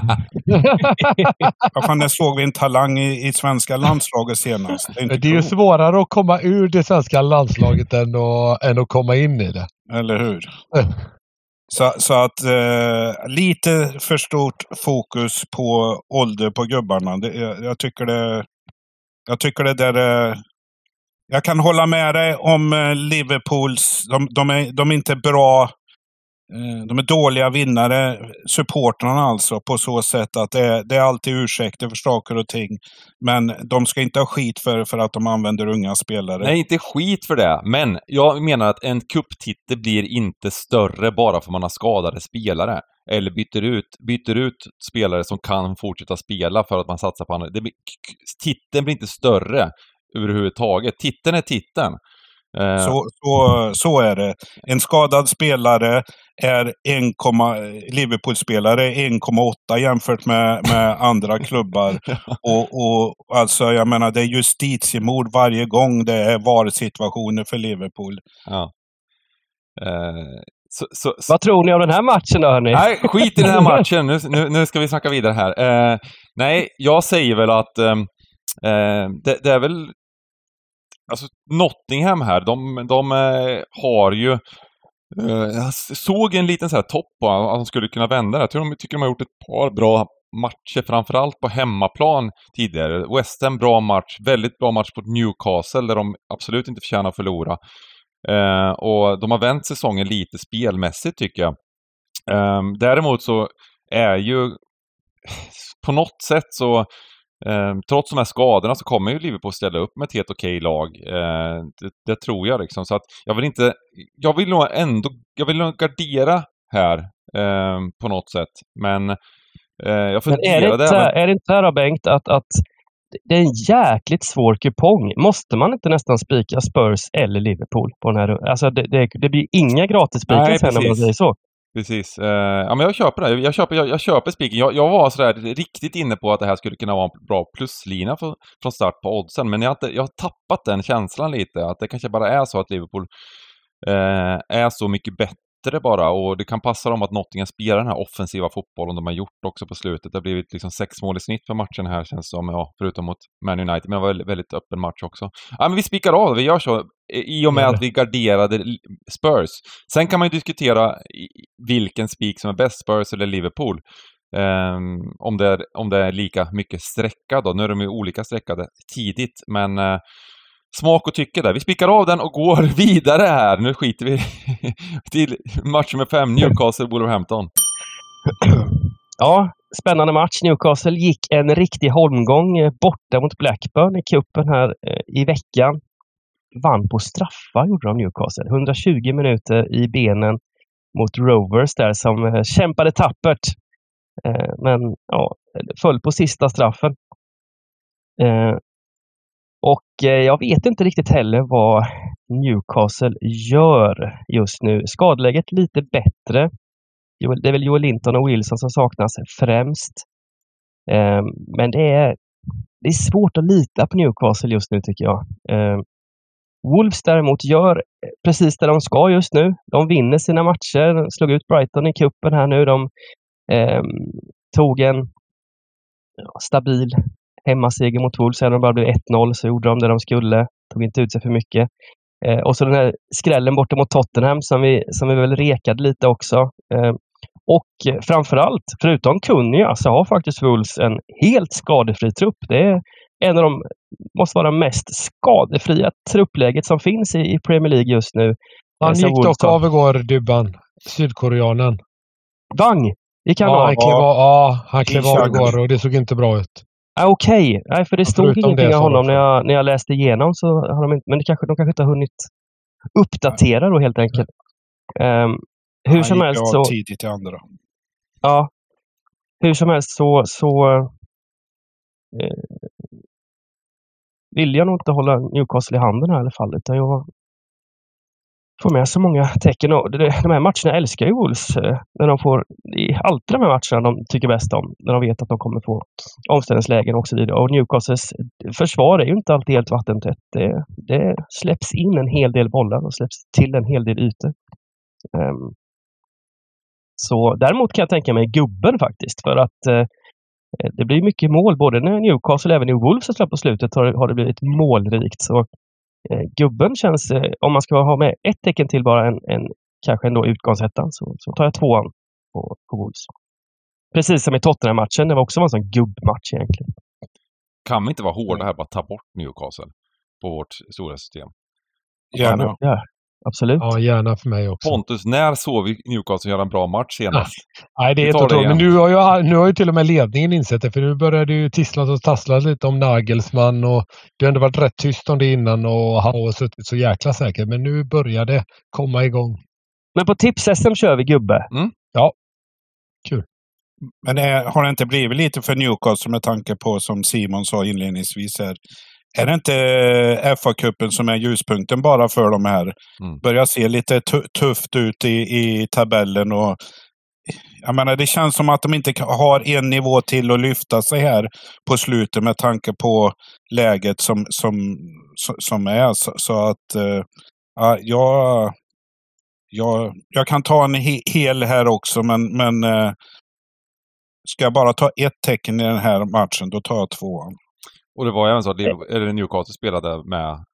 (laughs) Vad fan, när såg vi en talang i, i svenska landslaget senast? Det är, det är ju svårare att komma ur det svenska landslaget än att, än att komma in i det. Eller hur? (laughs) Så, så att eh, lite för stort fokus på ålder på gubbarna. Det, jag, jag tycker det... Jag tycker det där... Eh, jag kan hålla med dig om eh, Liverpools... De, de, är, de är inte bra... Eh, de är dåliga vinnare, supportrarna alltså, på så sätt att det är, det är alltid ursäkter för saker och ting. Men de ska inte ha skit för, för att de använder unga spelare. Nej, inte skit för det, men jag menar att en kupptitel blir inte större bara för att man har skadade spelare. Eller byter ut, byter ut spelare som kan fortsätta spela för att man satsar på andra. Det blir, titeln blir inte större överhuvudtaget. Titeln är titeln. Eh, Så, så, så är det. En skadad spelare är 1, Liverpool-spelare 1,8 jämfört med, med andra klubbar. (laughs) Och, och alltså, jag menar, det är justitiemord varje gång det är VAR-situationer för Liverpool. ja. Eh, så, så, så, Vad tror ni om den här matchen då, hörni? Nej, skit i den här (laughs) matchen. Nu, nu, nu ska vi snacka vidare här. Eh, nej, jag säger väl att ehm, eh, det, det är väl... Alltså Nottingham här, de, de eh, har ju... Eh, jag såg en liten så här topp på att de skulle kunna vända det. Jag tror de, tycker de har gjort ett par bra matcher, framförallt på hemmaplan tidigare. West Ham, bra match. Väldigt bra match mot Newcastle, där de absolut inte förtjänar att förlora. Eh, och de har vänt säsongen lite spelmässigt tycker jag. Eh, däremot så är ju på något sätt så ehm, trots de här skadorna så kommer ju Liverpool ställa upp med ett helt okej lag. Eh, det, det tror jag liksom. Så att jag vill inte... Jag vill nog ändå... Jag vill nog gardera här ehm, på något sätt. Men eh, jag Men är det inte, även... är det inte här då, Bengt, att, att det är en jäkligt svår kupong? Måste man inte nästan spika Spurs eller Liverpool på den här? Alltså det, det, det blir inga gratisspikar sen om man säger så. Precis. Uh, ja, men jag köper det. Jag köper, jag, jag köper spiken. Jag, jag var sådär riktigt inne på att det här skulle kunna vara en bra pluslina för, från start på oddsen. Men jag har, inte, jag har tappat den känslan lite. Att det kanske bara är så att Liverpool uh, är så mycket bättre bara. Och det kan passa dem att Nottingham spelar den här offensiva fotbollen de har gjort också på slutet. Det har blivit liksom sex mål i snitt för matchen här känns det som. Ja, förutom mot Man United. Men det var väldigt, väldigt öppen match också. Ja, men vi spikar av det. Vi gör så. I och med det. att vi garderade Spurs. Sen kan man ju diskutera vilken spik som är bäst, Spurs eller Liverpool. Ehm, om, det är, om det är lika mycket sträcka då. Nu är de ju olika sträckade tidigt, men eh, smak och tycke där. Vi spikar av den och går (laughs) vidare här. Nu skiter vi (laughs) till match nummer fem, Newcastle Wolverhampton. Ja, spännande match. Newcastle gick en riktig holmgång eh, borta mot Blackburn i cupen här eh, i veckan. Vann på straffar gjorde de Newcastle. 120 minuter i benen mot Rovers där som eh, kämpade tappert. Men ja, föll på sista straffen. Och eh, jag vet inte riktigt heller vad Newcastle gör just nu. Skadeläget lite bättre. Det är väl Joel Linton och Wilson som saknas främst. Ehm, men det är, det är svårt att lita på Newcastle just nu tycker jag. Ehm, Wolves däremot gör precis det de ska just nu. De vinner sina matcher. De slog ut Brighton i cupen här nu. De eh, tog en ja, stabil hemmaseger mot Wolves. Även om det bara blev 1-0 så gjorde de det de skulle. Tog inte ut sig för mycket. Eh, och så den här skrällen borta mot Tottenham som vi, som vi väl rekade lite också. Eh, och framförallt, förutom Kunja, så har faktiskt Wolves en helt skadefri trupp. Det är, en av de, måste vara mest skadefria truppläget som finns i, i Premier League just nu. Han Eh, gick Wolves dock av igår, Dybban. Sydkoreanen. Bang! Gick han Ja, av? han klev, av, ja, han klev av igår och det såg inte bra ut. Ah, Okej, nej för det stod förutom ingenting det av så honom när jag, när jag läste igenom. Så har de inte, men det kanske, de kanske inte har hunnit uppdatera då helt enkelt. Ehm, hur Han som gick helst så, tidigt i andra. ja, hur som helst så, så eh, vill jag nog inte hålla Newcastle i handen här i alla fall. Utan jag få med så många tecken. Och det, de här matcherna älskar ju Wolves. Eh, när de får, det är alltid de här matcherna de tycker bäst om. När de vet att de kommer få omställningslägen och så vidare. Och Newcastles försvar är ju inte alltid helt vattentätt. Det, det släpps in en hel del bollar och släpps till en hel del ytor. Um, så däremot kan jag tänka mig gubben faktiskt. För att eh, det blir mycket mål både när Newcastle och även i Wolves har på slutet har, har det blivit målrikt. Så gubben känns, eh, om man ska ha med ett tecken till bara en, en kanske ändå utgångsettan så, så tar jag tvåan på, på Wolves. Precis som i Tottenham-matchen. Det var också en sån gubbmatch egentligen. Kan vi inte vara hårda här bara ta bort Newcastle på vårt stora system? Gärna. Ja, absolut. Ja, gärna för mig också. Pontus, när såg vi Newcastle göra en bra match senast? (laughs) Nej, det är det två. Men nu har, ju, nu har ju till och med ledningen insett det. För nu börjar det ju tisslas och tasslas lite om Nagelsmann. Och det har ändå varit rätt tyst om det innan och han har suttit så jäkla säkert. Men nu börjar det komma igång. Men på tips-SM kör vi gubbe. Men det, har det inte blivit lite för Newcastle med tanke på, som Simon sa inledningsvis här, är det inte eh, FA-cupen som är ljuspunkten bara för de här? Mm. Börjar se lite tu- tufft ut i, i tabellen och jag menar, det känns som att de inte har en nivå till att lyfta sig här på slutet med tanke på läget som, som, som- är. Så, så att ja, jag, jag, jag kan ta en he, hel här också, men, men eh, ska jag bara ta ett tecken i den här matchen, då tar jag tvåan. Och det var även så att eller Newcastle spelade med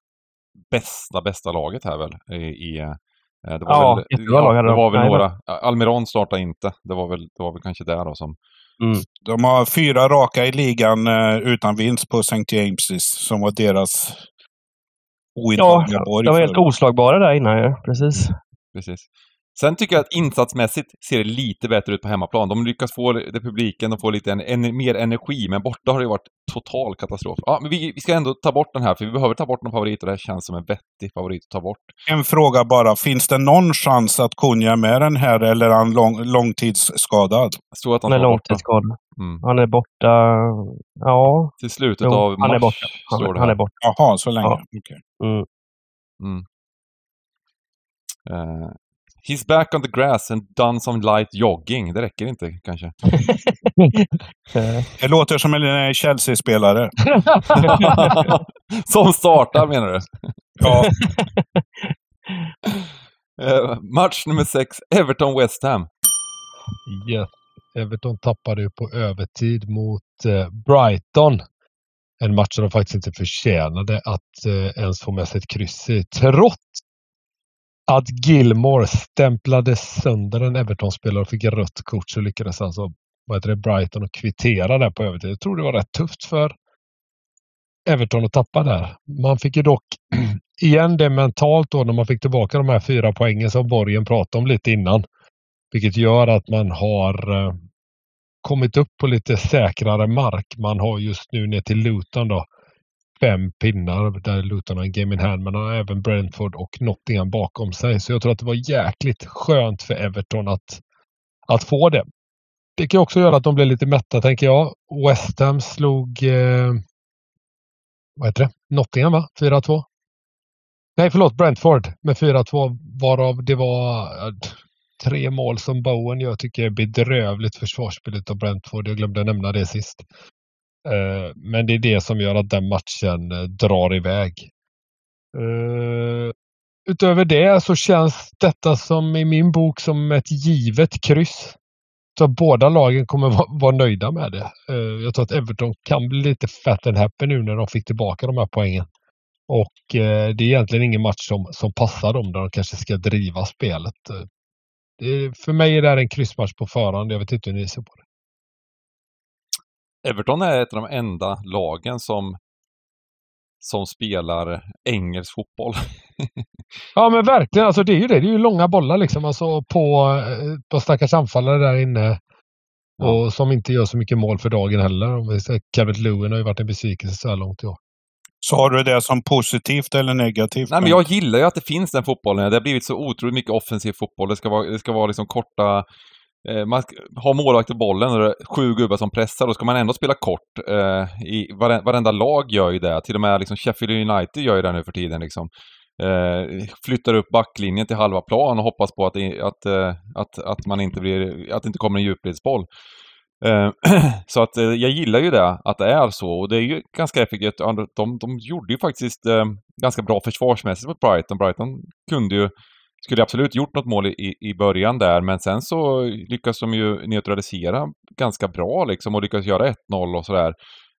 bästa, bästa laget här väl? I, i, eh, det var Ja, väl, hade det de. var väl Nej, några. Almiron startade inte. Det var väl, det var väl kanske där då som... De har fyra raka i ligan eh, utan vinst på St. James's som var deras Ja, ointagliga borg. de var helt oslagbara där innan ju. Precis. Precis. Sen tycker jag att insatsmässigt ser det lite bättre ut på hemmaplan. De lyckas få det publiken, de får lite en, en, mer energi, men borta har det varit total katastrof. Ja, men vi, vi ska ändå ta bort den här, för vi behöver ta bort en favorit och det här känns som en vettig favorit att ta bort. En fråga bara. Finns det någon chans att Kunja är med den här eller är han lång, långtidsskadad? Jag tror att han Han är långtidsskadad. Mm. Han är borta. Ja, Till slutet Jo, av mars han är borta. står han, det han här. är borta. Jaha, så länge. Ja. Okej. Mm. Mm. Eh, he's back on the grass and done some light jogging. Det räcker inte kanske. (laughs) Det låter som en Chelsea-spelare. (laughs) Som startar menar du? (laughs) Ja, Eh, match nummer sex, Everton-West Ham. Yes. Everton tappade ju på övertid mot eh, Brighton. En match som de faktiskt inte förtjänade att eh, ens få med sig ett kryss i. Trots att Gilmore stämplade sönder en Everton-spelare och fick rött kort så lyckades alltså vad heter det, Brighton och kvittera där på övertid. Jag tror det var rätt tufft för Everton att tappa där. Man fick ju dock (clears throat) igen det mentalt då när man fick tillbaka de här fyra poängen som Borgen pratade om lite innan. Vilket gör att man har eh, kommit upp på lite säkrare mark. Man har just nu ner till Luton då fem pinnar där Luton har en game in hand. men han har även Brentford och Nottingham bakom sig. Så jag tror att det var jäkligt skönt för Everton att, att få det. Det kan också göra att de blir lite mätta tänker jag. West Ham slog eh, vad heter det? Nottingham va? 4-2. Nej förlåt, Brentford med 4-2 varav det var tre mål som Bowen jag tycker är bedrövligt försvarsspelet av Brentford. Jag glömde nämna det sist. Eh, men det är det som gör att den matchen eh, drar iväg. Eh, Utöver det så känns detta som i min bok som ett givet kryss. Så båda lagen kommer (laughs) vara nöjda med det. Eh, Jag tror att Everton kan bli lite fat and happy nu när de fick tillbaka de här poängen. Och eh, det är egentligen ingen match som, som passar dem där de kanske ska driva spelet. Eh, det är, för mig är det här en kryssmatch på förhand. Jag vet inte hur ni ser på det. Everton är ett av de enda lagen som som spelar engelsk fotboll. (laughs) ja men verkligen, alltså det är ju det. Det är ju långa bollar liksom alltså på, eh, på stackars anfallare där inne. Och som inte gör så mycket mål för dagen heller. Kevin Lewin har ju varit en besvikelse så här långt i år. Sa du det som positivt eller negativt? Nej, men jag gillar ju att det finns den fotbollen. Det har blivit så otroligt mycket offensiv fotboll. Det ska vara, det ska vara liksom korta... Eh, man har målvakt i bollen och det är sju gubbar som pressar. Då ska man ändå spela kort. Eh, i, varenda, varenda lag gör ju det. Till och med liksom Sheffield United gör ju det nu för tiden. Liksom. Eh, flyttar upp backlinjen till halva plan och hoppas på att, att, eh, att, att, man inte blir, att det inte kommer en djupledsboll. Eh, (clears throat) så att eh, jag gillar ju det, att det är så. Och det är ju ganska effektivt. De, de gjorde ju faktiskt eh, ganska bra försvarsmässigt mot Brighton. Brighton kunde ju, skulle absolut gjort något mål i, i början där, men sen så lyckas de ju neutralisera ganska bra liksom och lyckas göra 1-0 och sådär.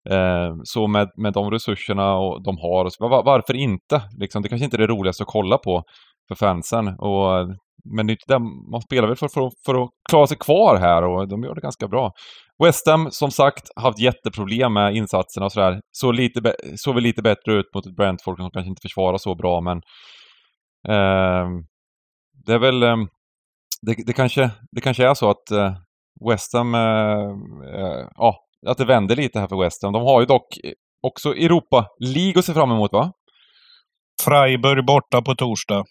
Eh, så med, med de resurserna och de har, var, varför inte? Liksom, det kanske inte är det roligaste att kolla på för fansen. Och men det är där, man spelar väl för, för, för, att klara sig kvar här och de gör det ganska bra. West Ham, som sagt, haft jätteproblem med insatserna och sådär. Såg lite, såg väl lite bättre ut mot ett Brentford som kanske inte försvarar så bra, men... Eh, det är väl... Eh, det, det, kanske, det kanske är så att eh, West Ham... Eh, eh, ja, att det vänder lite här för West Ham. De har ju dock också Europa League att se fram emot, va? Freiburg borta på torsdag.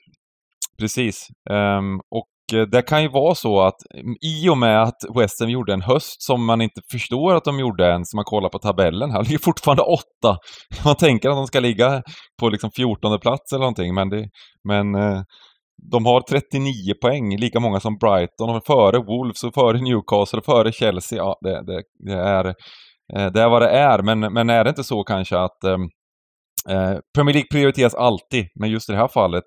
Precis. Um, och det kan ju vara så att mm, i och med att West Ham gjorde en höst som man inte förstår att de gjorde ens om man kollar på tabellen. Här (laughs) ligger fortfarande åtta. Man tänker att de ska ligga på liksom 14 plats eller någonting, men, det, men uh, de har 39 poäng, lika många som Brighton. De är före Wolves och före Newcastle och före Chelsea. Ja, det, det, det är, eh, det är vad det är, men, men är det inte så kanske att eh, eh, Premier League prioriteras alltid, men just i det här fallet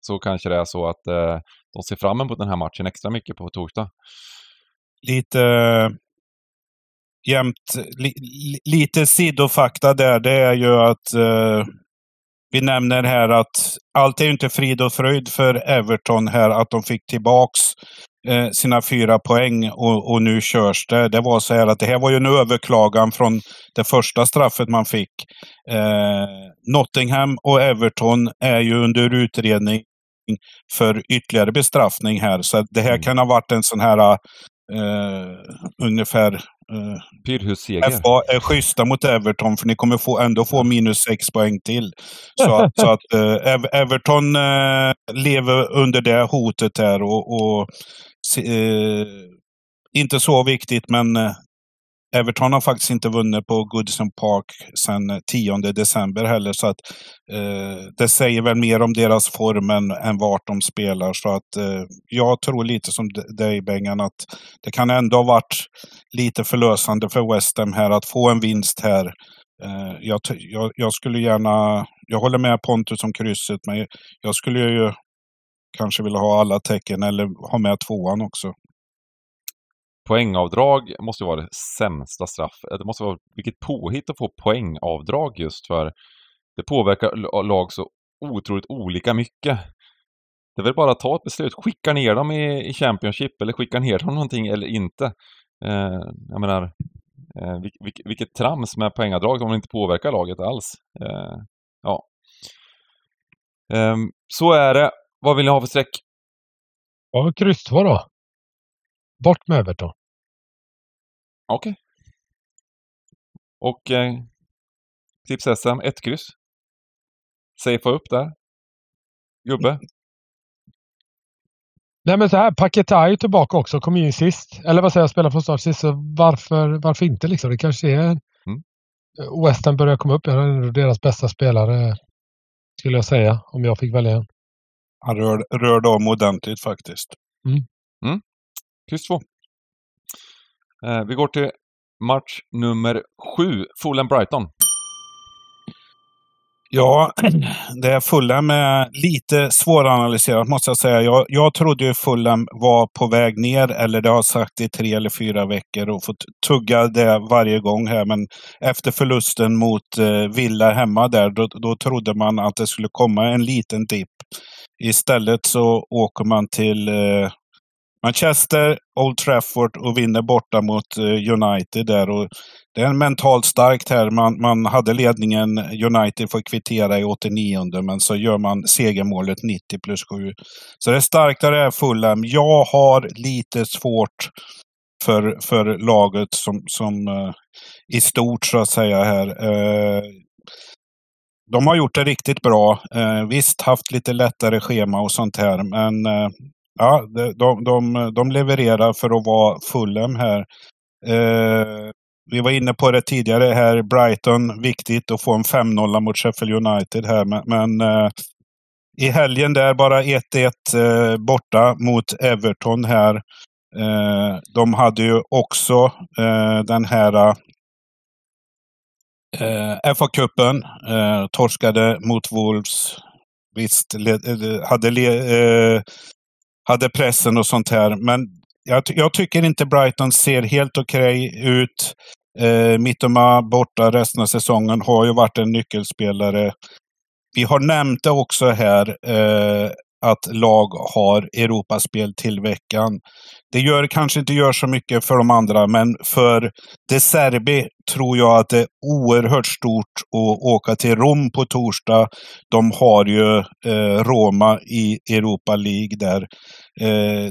så kanske det är så att eh, de ser fram emot den här matchen extra mycket på torsdag. Lite eh, jämt, li, lite sidofakta där, det är ju att eh, vi nämner här att allt är ju inte frid och fröjd för Everton här, att de fick tillbaks eh, sina fyra poäng och, och, nu körs det. Det var så här att det här var ju en överklagan från det första straffet man fick. Eh, Nottingham och Everton är ju under utredning för ytterligare bestraffning här. Så det här mm. kan ha varit en sån här Uh, ungefär... Uh, Pyrrhusseger. FA är schyssta mot Everton för ni kommer få, ändå få minus sex poäng till. Så att, så att (laughs) uh, Everton uh, lever under det hotet här och, och inte så viktigt men Everton har faktiskt inte vunnit på Goodison Park sedan 10 december heller. Så att, eh, det säger väl mer om deras form än, än vart de spelar. Så att eh, jag tror lite som dig Bengan att det kan ändå ha varit lite förlösande för West Ham här att få en vinst här. Eh, jag, jag, jag, skulle gärna, jag håller med Pontus om krysset men jag skulle ju kanske vilja ha alla tecken eller ha med tvåan också poängavdrag måste vara det sämsta straffet. Eh, det måste vara vilket påhitt att få poängavdrag just för det påverkar lag så otroligt olika mycket. Det är väl bara att ta ett beslut. Skicka ner dem i, i Championship eller skicka ner dem någonting eller inte. Eh, jag menar, eh, vilk, vilket trams med poängavdrag om det inte påverkar laget alls. Eh, ja. Eh, så är det. Vad vill ni ha för streck? Ja, kryss två då. Bort med Everton. Okej. Okay. Och eh, tips SM, ett kryss. Safea upp där. Gubbe. Nej men så här, Paketa är tillbaka också, kom in sist. Eller vad säger jag, spelar från start sist. Så varför, varför inte liksom? Det kanske är... Mm. West Ham börjar komma upp. Jag är deras bästa spelare, skulle jag säga, om jag fick välja en. Han rör, rörde om ordentligt faktiskt. Mm. Mm. Kryss två. Eh, vi går till match nummer sju, Fulham-Brighton. Ja, det Fulham är lite svåranalyserat måste jag säga. Jag, jag trodde ju Fulham var på väg ner, eller det har sagt i tre eller fyra veckor och fått tugga det varje gång här. Men efter förlusten mot eh, Villa hemma där, då, då trodde man att det skulle komma en liten dipp. Istället så åker man till eh, Manchester, Old Trafford och vinner borta mot eh, United där. Och det är mentalt starkt här. Man, man hade ledningen, United får kvittera i 89 men så gör man segermålet 90 plus 7. Så det är starkt där det är Fulham. Jag har lite svårt för, för laget som, som uh, i stort så att säga här. Uh, de har gjort det riktigt bra. Uh, visst, haft lite lättare schema och sånt här, men ja, de, de, de levererar för att vara Fulham här. Eh, vi var inne på det tidigare här, Brighton, viktigt att få en 5-0 mot Sheffield United här, men, men eh, i helgen där bara 1-1 eh, borta mot Everton här. Eh, de hade ju också eh, den här eh, FA-cupen. Eh, torskade mot Wolves. Visst, le, hade, le, eh, hade pressen och sånt här. Men jag, jag tycker inte Brighton ser helt okej okay ut. Eh, Mittoma borta resten av säsongen har ju varit en nyckelspelare. Vi har nämnt det också här. Eh, att lag har Europaspel till veckan. Det gör, kanske inte gör så mycket för de andra, men för De Serbi tror jag att det är oerhört stort att åka till Rom på torsdag. De har ju eh, Roma i Europa League där. Eh,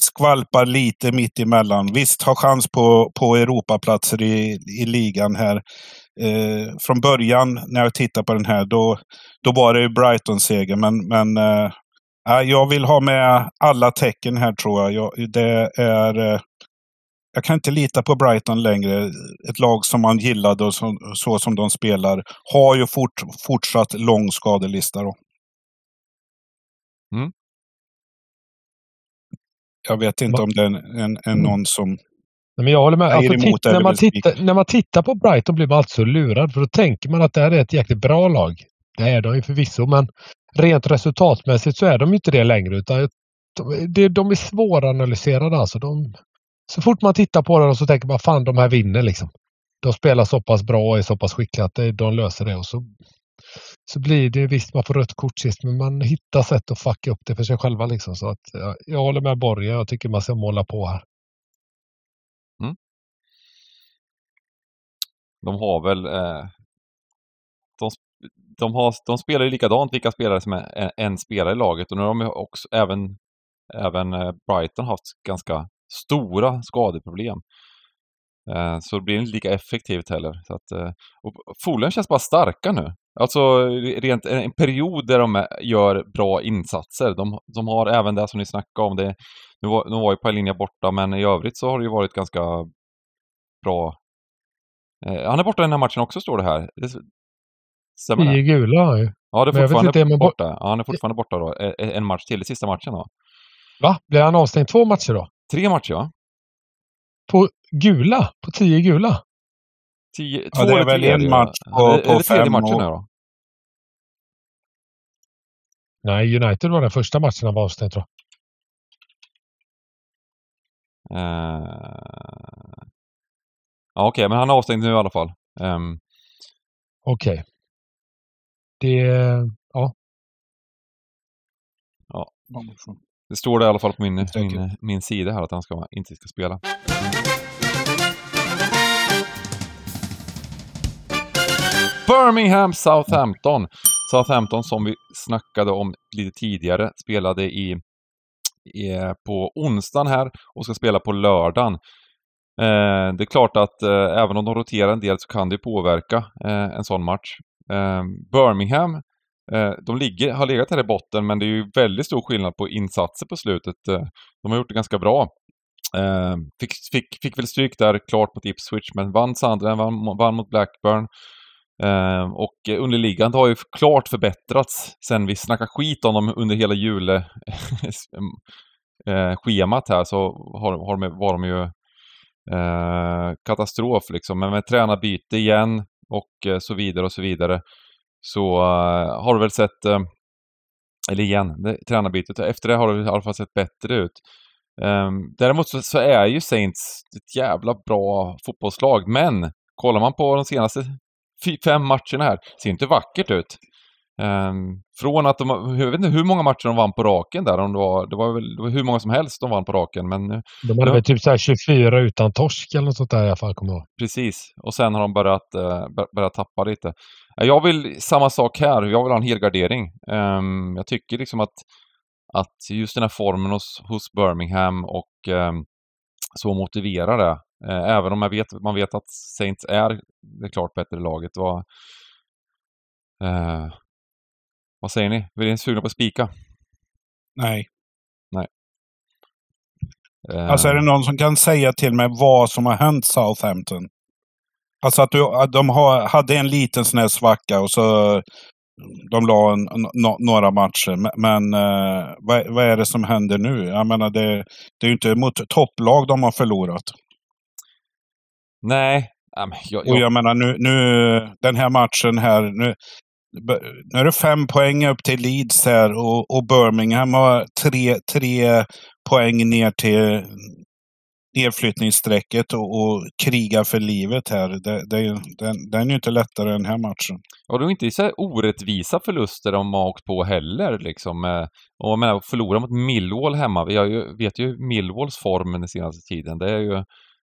skvalpar lite mitt emellan. Visst, har chans på, på Europaplatser i, i ligan här. Eh, från början när jag tittade på den här, då, då var det Brighton-seger. Men, men eh, jag vill ha med alla tecken här tror jag. det är, eh, jag kan inte lita på Brighton längre. Ett lag som man gillade och så, så som de spelar har ju fort, fortsatt lång skadelista. Då. Mm. Jag vet inte om det är en, en, en mm. någon som Nej, men jag håller med. Alltså, titt, när, man tittar, när man tittar på Brighton blir man alltså lurad. För då tänker man att det här är ett jäkligt bra lag. Det är de ju förvisso, men rent resultatmässigt så är de inte det längre. Utan de, de är svåranalyserade alltså. De, så fort man tittar på dem så tänker man fan de här vinner liksom. De spelar så pass bra och är så pass skickliga att de löser det. Och så, så blir det visst, man får rött kort sist, men man hittar sätt att fucka upp det för sig själva. Liksom. Så att, jag, jag håller med Borge. Jag tycker man ska måla på här. Mm. De har väl eh, de de, har, de spelar ju likadant vilka spelare som är en, en spelare i laget och nu har de också även, även eh, Brighton haft ganska stora skadeproblem. Eh, så det blir inte lika effektivt heller. Så att, eh, och Fulham känns bara starka nu. Alltså rent en period där de gör bra insatser. De, de har även det som ni snackade om. Det, nu, var, nu var ju linje borta, men i övrigt så har det ju varit ganska bra. Eh, han är borta i den här matchen också, står det här. Det, Stämmer Tio gula har han ju. Ja, det är fortfarande inte, borta. Ja, han är fortfarande borta då. En match till, i sista matchen då. Va? Blir han avstängd två matcher då? Tre matcher, ja. På gula? På tio gula? Tio, två ja, det är väl en match på, ja. på eller tredje matchen nu då? Nej, United var den första matchen han var avstängd tror jag. Uh... Ja, okej, okay, men han är avstängd nu i alla fall. Um... Okej. Okay det, ja. Ja. Det står det i alla fall på min, min, min sida här att han ska, inte ska spela. Birmingham Southampton. Southampton som vi snackade om lite tidigare spelade i, i på onsdagen här och ska spela på lördagen. Eh, det är klart att eh, även om de roterar en del så kan det påverka eh, en sån match. Eh, Birmingham, eh, de ligger, har legat här i botten men det är ju väldigt stor skillnad på insatser på slutet. Eh, de har gjort det ganska bra. Ehm, fick, fick, fick väl stryk där klart mot Ipswich men vann Sandren, vann, vann mot Blackburn. Uh, och underliggande har ju klart förbättrats sen vi snackade skit om dem under hela juleschemat (laughs) eh, uh, här så har, har de, var de ju uh, katastrof liksom. Men med tränarbyte igen, och eh, så vidare och så vidare. Så uh, har du väl sett, uh, eller igen, det, tränarbytet, efter det har det i alla fall sett bättre ut. Um, däremot så, så, är ju Saints ett jävla bra fotbollslag, men kollar man på de senaste fem matcherna här, ser inte vackert ut. Um, från att de, jag vet inte hur många matcher de vann på raken där, om det var, det var väl det var hur många som helst de vann på raken. Men, de hade väl typ så 24 utan torsk eller något sånt där i alla fall, kommer jag Precis, och sen har de börjat, uh, börjat tappa lite. Jag vill samma sak här, jag vill ha en helgardering. Um, jag tycker liksom att, att just den här formen hos, hos Birmingham och um, så motiverar det. Uh, även om jag vet, man vet att Saints är det klart bättre laget. Var, uh, vad säger ni? Vill ni sugna på att spika? Nej. Nej. Alltså är det någon som kan säga till mig vad som har hänt Southampton? Alltså att, du, att de har, hade en liten sån här svacka och så de la en, no, några matcher. Men uh, vad, vad, är det som händer nu? Jag menar det, det är ju inte mot topplag de har förlorat. Nej. Jag, jag... Och jag menar nu, nu den här matchen här. Nu, nu är det fem poäng upp till Leeds här och, och Birmingham har tre, tre poäng ner till nedflyttningsstrecket och, och krigar för livet här. Det, det, den, den är ju inte lättare den här matchen. Och det är inte så orättvisa förluster de har åkt på heller. Liksom. Eh, och jag menar, förlora mot Millwall hemma. Vi ju, vet ju Millwalls form den senaste tiden. Det är ju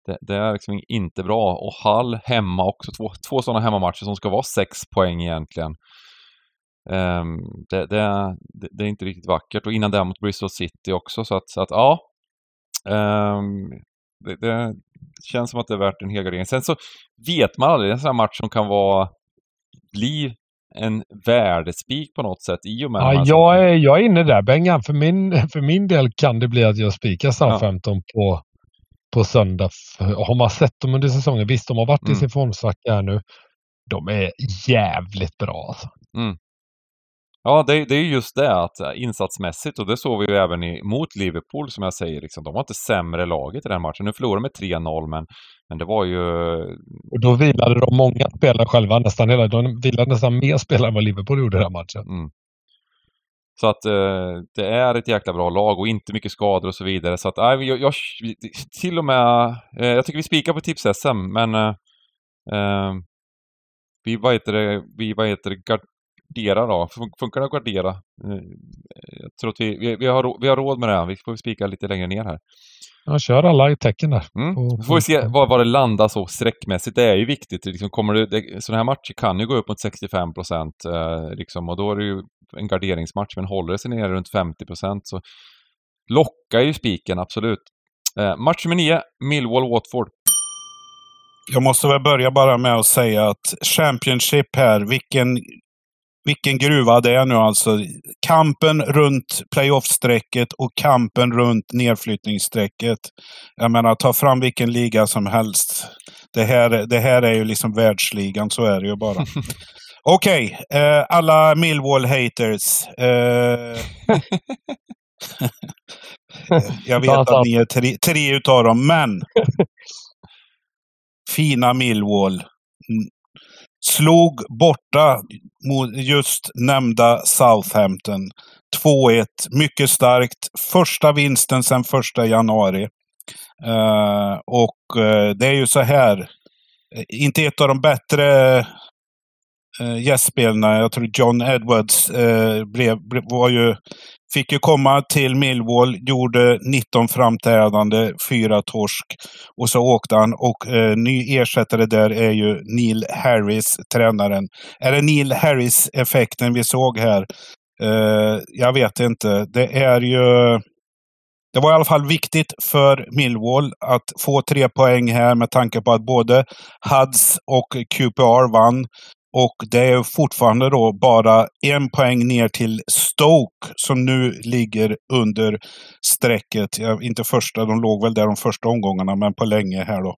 det, det är liksom inte bra. Och Hall hemma också. Två, två sådana hemmamatcher som ska vara sex poäng egentligen. Um, det, det, det, är inte riktigt vackert. Och innan det mot Bristol City också. Så att, så att ja. Um, det, känns som att det är värt en helgardering. Sen så vet man aldrig. En sån här match som kan vara bli en värdespik på något sätt i och med ja, jag, är, jag är inne där Bengan. För min, (laughs) för min del kan det bli att jag spikar Southampton ja. på, på söndag. Har man sett dem under säsongen, visst de har varit mm. i sin formsvacka här nu. De är jävligt bra alltså. Mm. Ja, det, det är just det att eh, insatsmässigt och det såg vi ju även i, mot Liverpool som jag säger, liksom, de var inte sämre laget i den matchen. Nu förlorade de med 3-0 men, men det var ju... Och då vilade de många spelare själva, nästan hela, de vilade nästan mer spelare än vad Liverpool gjorde i den matchen. Mm. Så att eh, det är ett jäkla bra lag och inte mycket skador och så vidare. Så att, eh, jag, jag till och med, eh, jag tycker vi spikar på tips-SM, men eh, eh, vi, vad heter det, vi, vad heter det, gardera då? Funkar det att gardera? Eh, jag tror att vi, vi, vi, har, vi har råd med det. Vi får spika lite längre ner här. Ja, kör alla i tecken där. Mm. På, får vi se var, var det landar så sträckmässigt. Det är ju viktigt. Liksom kommer det, det, sådana här matcher kan ju gå upp mot 65 procent. Eh, liksom, och då är det ju en garderingsmatch. Men håller det sig ner runt 50 procent så lockar ju spiken absolut. Eh, match nummer 9, Millwall-Watford. Jag måste väl börja bara med att säga att Championship här, vilken vilken gruva det är nu alltså. Kampen runt playoff-strecket och kampen runt nedflyttningsstrecket. Jag menar, ta fram vilken liga som helst. Det här, det här är ju liksom världsligan, så är det ju bara. (laughs) Okej, okay, eh, alla Millwall-haters. Eh, (laughs) jag vet att ni är tre, tre utav dem, men (laughs) fina Millwall slog borta mot just nämnda Southampton. 2-1. Mycket starkt. Första vinsten sedan första januari. Uh, och uh, det är ju så här. Eh, inte ett av de bättre eh, gästspelarna. Jag tror John Edwards uh, blev, var ju Fick ju komma till Millwall, gjorde 19 framträdande, fyra torsk. Och så åkte han och eh, ny ersättare där är ju Neil Harris, tränaren. Är det Neil Harris-effekten vi såg här? Eh, jag vet inte. Det är ju... Det var i alla fall viktigt för Millwall att få tre poäng här med tanke på att både Huds och QPR vann. Och det är fortfarande då bara en poäng ner till Stoke som nu ligger under strecket. Ja, inte första, de låg väl där de första omgångarna, men på länge här då.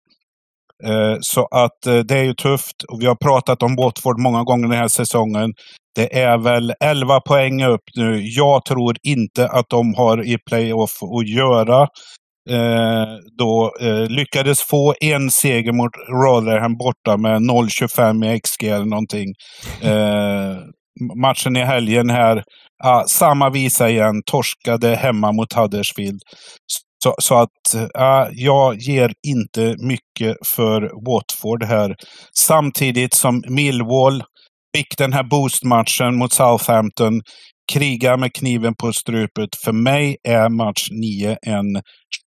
Eh, så att eh, det är ju tufft. Och vi har pratat om Watford många gånger den här säsongen. Det är väl 11 poäng upp nu. Jag tror inte att de har i playoff att göra. Eh, då eh, lyckades få en seger mot Rotherham borta med 0-25 i XG eller någonting. Eh, matchen i helgen här, ah, samma visa igen. Torskade hemma mot Huddersfield. Så, så att äh, jag ger inte mycket för Watford här. Samtidigt som Millwall fick den här boostmatchen mot Southampton. Krigar med kniven på strupet. För mig är match 9 en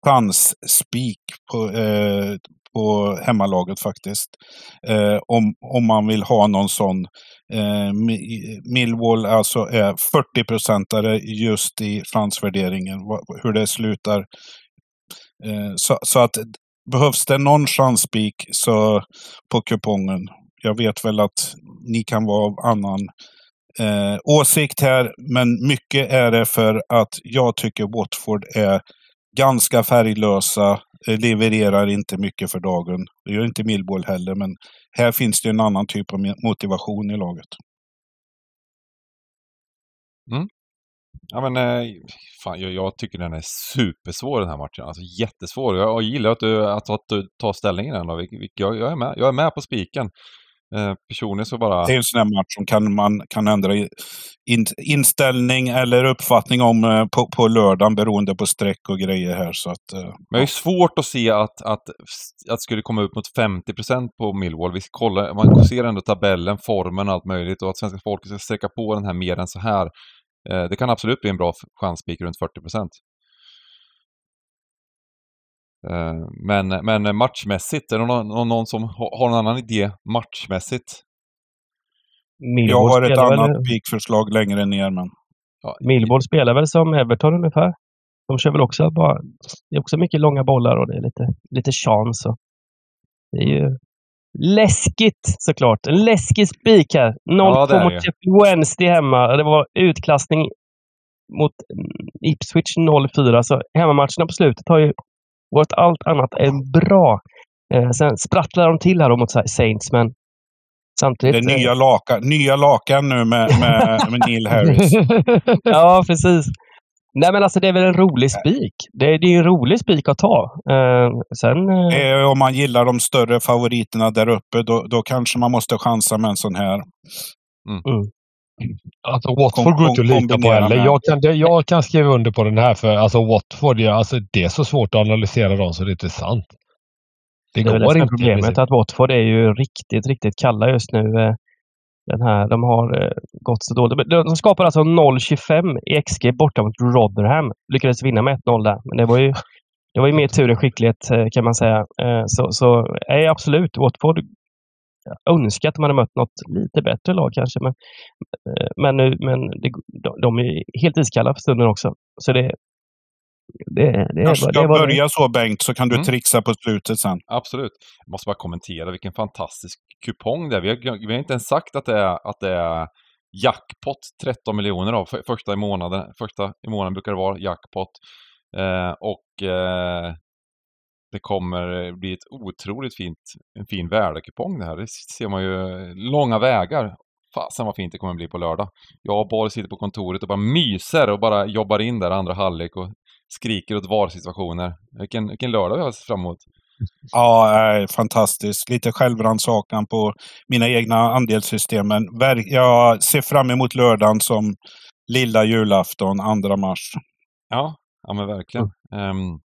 chansspik på, eh, på hemmalaget faktiskt. Eh, om, om man vill ha någon sån. Eh, Millwall alltså är 40-procentare just i chansvärderingen. Hur det slutar. Eh, så, så, att behövs det någon chansspik så på kupongen. Jag vet väl att ni kan vara av annan eh, åsikt här, men mycket är det för att jag tycker Watford är ganska färglösa, eh, levererar inte mycket för dagen. Det gör inte Millwall heller, men här finns det en annan typ av motivation i laget. Mm. Ja men, eh, fan, jag, jag, tycker den är supersvår den här matchen. Alltså jättesvår. Jag, jag gillar att du, att, att du tar ställning i den. Då. Jag, jag, är med, jag är med på spiken. Eh, personligen så bara... Det är en sån här match som kan, man kan ändra in, inställning eller uppfattning om eh, på, på lördagen beroende på streck och grejer här. Så att, eh, Men det är svårt att se att, att, att skulle komma upp mot 50% på Millwall. Vi kollar, man ser ändå tabellen, formen och allt möjligt och att svenska folket ska sträcka på den här mer än så här. Det kan absolut bli en bra chanspik runt 40 Eh, men, men matchmässigt, är det någon, någon som har en annan idé matchmässigt? Millwall jag har ett annat väl... pikförslag längre ner. Men... Ja, Millwall spelar väl som Everton ungefär. De kör väl också bara... Det är också mycket långa bollar och det är lite, lite chans. Och det är ju läskigt såklart. En läskig spik här. 0-2 ja, mot Sheffield Wednesday hemma. Det var utklassning mot Ipswich 0-4. Så hemmamatcherna på slutet har ju varit allt annat än bra. Eh, sen sprattlar de till här mot Saints, men samtidigt... Det är nya, laka, nya lakan nu med, med, med Neil Harris. (laughs) ja, precis. Nej men alltså det är väl en rolig spik. Det, är, det är en rolig spik att ta. Eh, sen, eh... Eh, om man gillar de större favoriterna där uppe, då, då kanske man måste chansa med en sån här. Mm. Mm. Alltså Watford går inte att lita på heller. Jag kan, jag kan skriva under på den här för alltså Watford, alltså, det är så svårt att analysera dem så det är inte sant. Det, det går inte. Problemet att Watford är ju riktigt, riktigt kalla just nu. Eh, den här, de har eh, gått så dåligt. De skapar alltså 0,25 i XG borta mot Rotherham. Lyckades vinna med 1-0 där. Men det var ju det var ju mer tur än skicklighet eh, kan man säga. Så, så nej, absolut, Watford önskar att man hade mött något lite bättre lag kanske. Men, men, nu, men det, de är helt iskalla för stunden också. Så det, det, det, jag ska det var börja så Bengt, så kan du mm. trixa på slutet sen. Absolut. Jag måste bara kommentera vilken fantastisk kupong det är. Vi har, vi har inte ens sagt att det är, att det är jackpot 13 miljoner av första i månaden. Första i månaden brukar det vara jackpot. Eh, och eh, det kommer bli ett otroligt fint, en fin värdekupong det här. Det ser man ju långa vägar. Fasen vad fint det kommer bli på lördag. Jag och Borg sitter på kontoret och bara myser och bara jobbar in där andra halvlek och skriker åt VAR-situationer. Vilken, vilken lördag vi har sett fram emot. (laughs) Ja, fantastiskt. Lite självrannsakan på mina egna andelssystem. Men jag ser fram emot lördagen som lilla julafton, 2 mars. Ja, ja men verkligen. Mm. Um,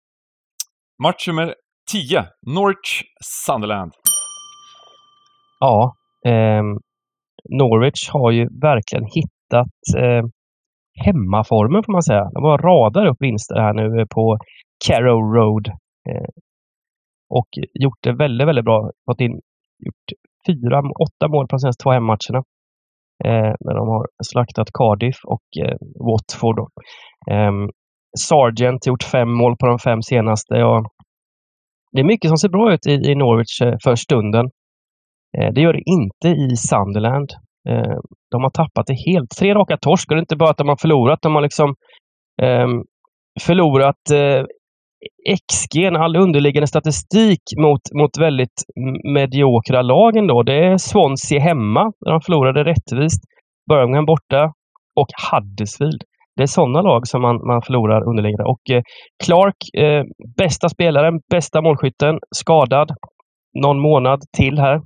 match nummer 10, Norwich Sunderland. Ja, eh, Norwich har ju verkligen hittat eh, hemmaformen får man säga. De bara radar upp vinster här nu eh, på Carrow Road. Eh, och gjort det väldigt, väldigt bra. Fått in gjort fyra, åtta mål på de senaste två hemmatcherna. Eh, när de har slaktat Cardiff och eh, Watford. Eh, Sargent gjort fem mål på de fem senaste. Och det är mycket som ser bra ut i, i Norwich eh, för stunden. Eh, det gör det inte i Sunderland. Eh, de har tappat det helt. Tre raka torsk och det är inte bara att de har förlorat. De har liksom ehm, förlorat XG, all underliggande statistik mot, mot väldigt mediokra lag ändå. Det är Swansea hemma, där de förlorade rättvist. Birmingham borta och Huddersfield. Det är sådana lag som man, man förlorar underliggande. Och eh, Clark, eh, bästa spelaren, bästa målskytten, skadad. Någon månad till här.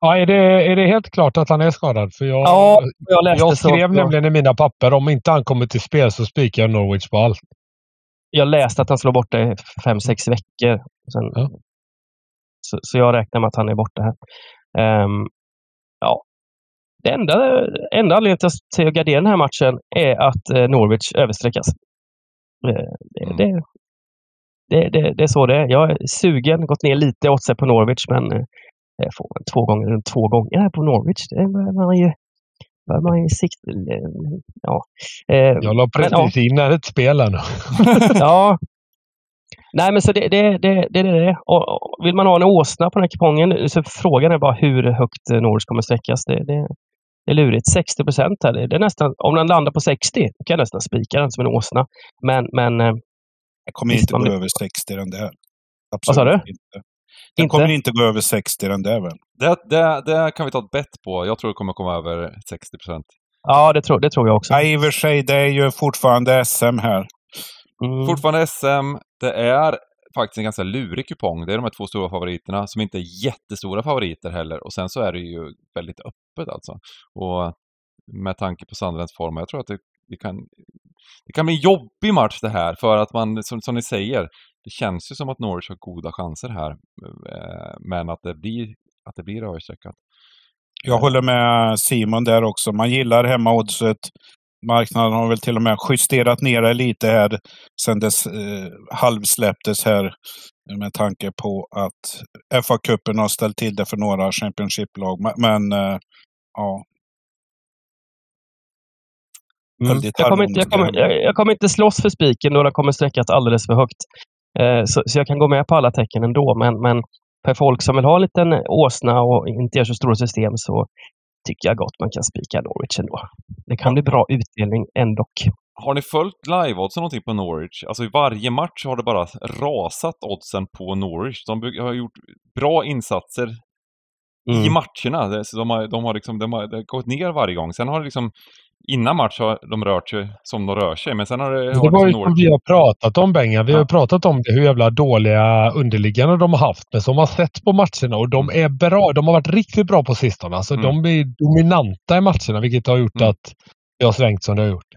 Ja, är det, är det helt klart att han är skadad? För jag, ja, jag, jag skrev så, nämligen i mina papper om inte han kommer till spel så spikar jag Norwich på allt. Jag läste att han slår borta i fem, sex veckor. Sen, ja. så, så, jag räknar med att han är borta här. Um, ja, det enda, enda anledningen till att- gardera den här matchen är att eh, Norwich överstreckas. Eh, det, Mm. det, det, det, det är så det är. Jag är sugen, gått ner lite åt sig på Norwich, men eh, jag får två gånger, två gånger här på Norwich. Det börjar man ju, börjar man ju sikt, ja. Jag la Men, ja. precis in ett spel här nu. (laughs) ja. Nej, men så det, det, det, det är det. Och, vill man ha en åsna på den här kupongen så frågan är bara hur högt Norwich kommer sträckas. Det, det, det är lurigt. 60 procent här. Det, är nästan, om den landar på 60 kan jag nästan spika den som en åsna. Men, men eh, Jag kommer inte man gå över 60 den där. Vad sa du? Absolut inte. Den Inte? kommer inte gå över 60 den där väl? Det, det, det kan vi ta ett bett på. Jag tror det kommer komma över 60 procent. ja, det tror, det tror jag också. Nej, i och för sig, det är ju fortfarande SM här. Mm. Fortfarande SM. Det är faktiskt en ganska lurig kupong. Det är de här två stora favoriterna som inte är jättestora favoriter heller. Och sen så är det ju väldigt öppet alltså. Och med tanke på Sandrens form, jag tror att det, det kan det kan bli en jobbig match det här för att man, som, som ni säger, det känns ju som att Norwich har goda chanser här. Eh, men att det blir, att det blir överstreckat. Jag håller med Simon där också. Man gillar hemmaoddset. Marknaden har väl till och med justerat ner det lite här sen dess eh, halvsläpptes här. Med tanke på att FA-cupen har ställt till det för några Championship-lag. Men, eh, ja, Mm. Jag, kommer inte, jag, kommer, jag, jag kommer inte slåss för spiken och den kommer sträckas alldeles för högt. Eh, så, så jag kan gå med på alla tecken ändå. Men, men för folk som vill ha en liten åsna och inte gör så stora system så tycker jag gott man kan spika Norwich ändå. Det kan bli bra utdelning ändå. Har ni följt live-oddsen någonting på Norwich? Alltså i varje match har det bara rasat oddsen på Norwich. De har gjort bra insatser i Mm. matcherna. Det- så De har, de har, liksom, de har, det har gått ner varje gång. Sen har det liksom, innan match har de rört sig som de rör sig. Men sen har det... Det har var ju som vi har pratat om Benga. Vi har Ja. pratat om det, hur jävla dåliga underliggande de har haft. Men som har sett på matcherna och de är bra. De har varit riktigt bra på sistone. Alltså, Mm. De är dominanta i matcherna vilket har gjort Mm. att det har svängt som det har gjort.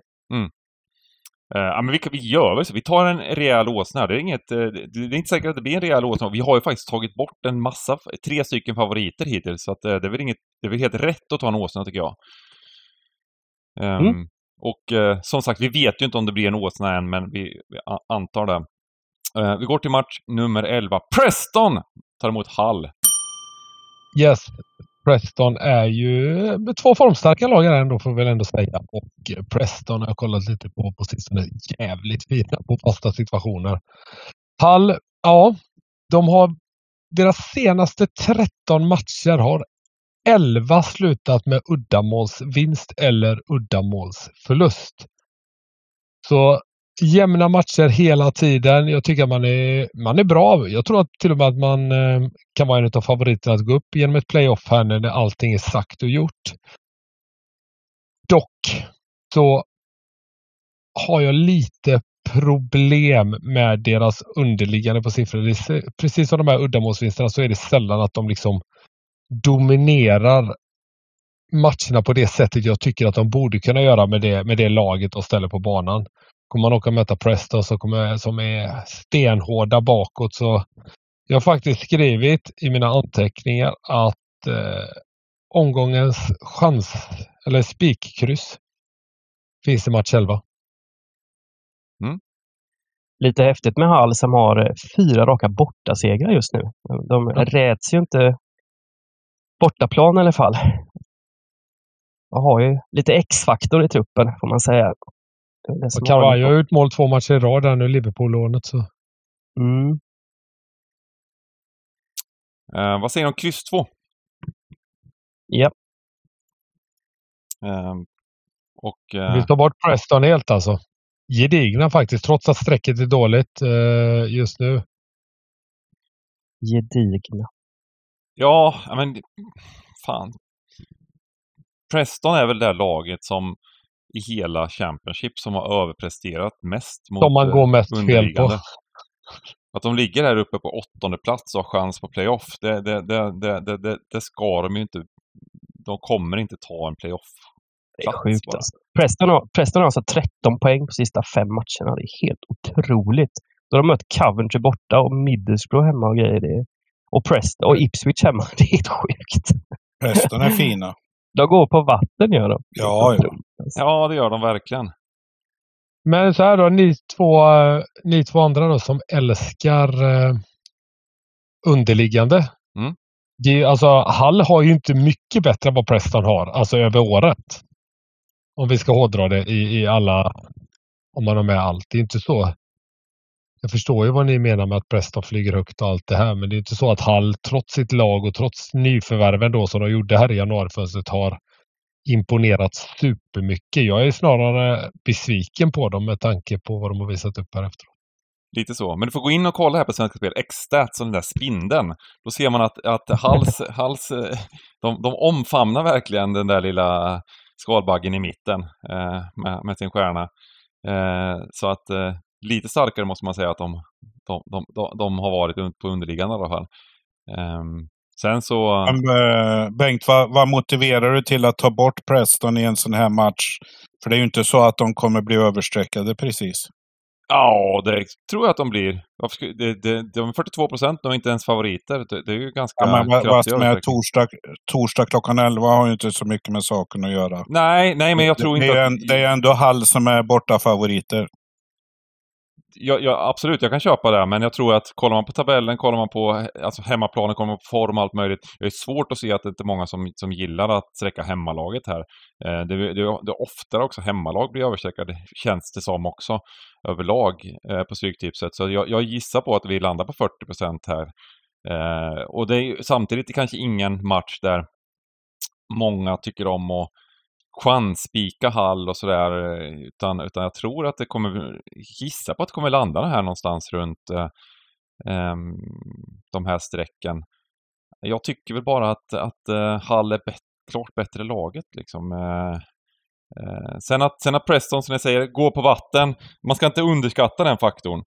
Eh, ja, men vi, vi gör väl så. Vi tar en rejäl åsna. Det är, inget, eh, det det är inte säkert att det blir en rejäl åsna. Vi har ju faktiskt tagit bort en massa, tre stycken favoriter hittills. Så att, eh, det, är väl inget, det är väl helt rätt att ta en åsna tycker jag. Ehm, Mm. Och eh, som sagt, vi vet ju inte om det blir en åsna än, men vi, vi antar det. Eh, vi går till match nummer 11. Preston tar emot Hull. Yes, Preston är ju två formstarka lag här ändå får vi väl ändå säga. Och Preston har jag kollat lite på på sistone. Jävligt fina på fasta situationer. Hull, ja, de har deras senaste 13 matcher har 11 slutat med uddamålsvinst eller uddamålsförlust. Så jämna matcher hela tiden. Jag tycker att man är, man är bra. Jag tror att till och med att man eh, kan vara en av favoriterna att gå upp genom ett playoff här när allting är sagt och gjort. Dock så har jag lite problem med deras underliggande på siffror. Är, precis som de här uddamålsvinsterna så är det sällan att de liksom dominerar matcherna på det sättet jag tycker att de borde kunna göra med det, med det laget och ställer på banan. Kommer man åka och möta Preston så kommer, som är stenhårda bakåt så jag har faktiskt skrivit i mina anteckningar att eh, omgångens chans eller spikkryss finns i match 11. Lite häftigt med Hall som har eh, fyra raka bortasegrar just nu. De Ja. räds ju inte bortaplan i alla fall. De har ju lite X-faktor i truppen får man säga. Carvalho har gjort mål två matcher i rad här nu, Liverpool-lånet. Så. Mm. Eh, vad säger ni om kryss 2? Ja. Ehm, och... Vi Eh, tar bort Preston helt alltså. Gedigna faktiskt, trots att strecket är dåligt eh, just nu. Gedigna. Ja, men... Fan. Preston är väl det laget som i hela Championship som har överpresterat mest mot Som man går mest fel på. Att de ligger här uppe på åttonde plats och har chans på playoff, det, det, det, det, ska de ju inte. De kommer inte ta en playoff. Det är sjukt alltså. Preston har, Preston har alltså 13 poäng på sista fem matcherna. Det är helt otroligt. Då har de mött Coventry borta och Middlesbrough hemma och grejer. Det är, och Preston och Ipswich hemma. (laughs) Det är helt sjukt. Preston är fina. De går på vatten gör de. Ja, ja. Ja, det gör de verkligen. Men så här då, ni två, ni två andra då som älskar eh, underliggande. Mm. Det, alltså, Hall har ju inte mycket bättre än vad Preston har, alltså över året. Om vi ska hårdra det i, i alla, om man har med allt. Det är inte så. Jag förstår ju vad ni menar med att Preston flyger högt och allt det här, men det är inte så att Hall trots sitt lag och trots nyförvärven då som de gjorde här i januarifönstret har imponerat supermycket. Jag är snarare besviken på dem med tanke på vad de har visat upp här efteråt. Lite så. Men du får gå in och kolla här på Svenska Spel, X-Stats och den där spindeln. Då ser man att, att hals, hals (laughs) de, de omfamnar verkligen den där lilla skalbaggen i mitten eh, med, med sin stjärna. Eh, så att eh, lite starkare måste man säga att de, de, de, de, har varit på underliggande i alla fall. Ehm, sen så... Eh, Bengt, vad, vad motiverar du till att ta bort Preston i en sån här match? För det är ju inte så att de kommer bli överstreckade precis. Ja, det tror jag att de blir. Det, det, de är 42 procent, de är inte ens favoriter. Det, det är ju ganska Ja, men vad, vad kraftig som är översträckning. torsdag, torsdag klockan 11 har ju inte så mycket med saken att göra. Nej, nej, men jag tror inte det, är att... en, det är ändå Hall som är borta favoriter jag, jag, absolut, jag kan köpa det, men jag tror att kollar man på tabellen, kollar man på alltså, hemmaplanen, kollar man på form och allt möjligt. Det är svårt att se att det inte är många som, som gillar att sträcka hemmalaget här. Eh, det, det, det är oftare också hemmalag blir överstreckade, känns det som också, överlag eh, på Stryktipset. Så jag, jag gissar på att vi landar på 40 procent här. Eh, och det är ju samtidigt kanske ingen match där många tycker om att chansspika Hall och sådär. Eh, utan, utan jag tror att det kommer, gissa på att det kommer landa här någonstans runt eh, ehm, de här strecken. Jag tycker väl bara att, att eh, Hall är bet, klart bättre laget liksom. Eh, eh, sen, att, sen att Preston, som jag säger, går på vatten. Man ska inte underskatta den faktorn.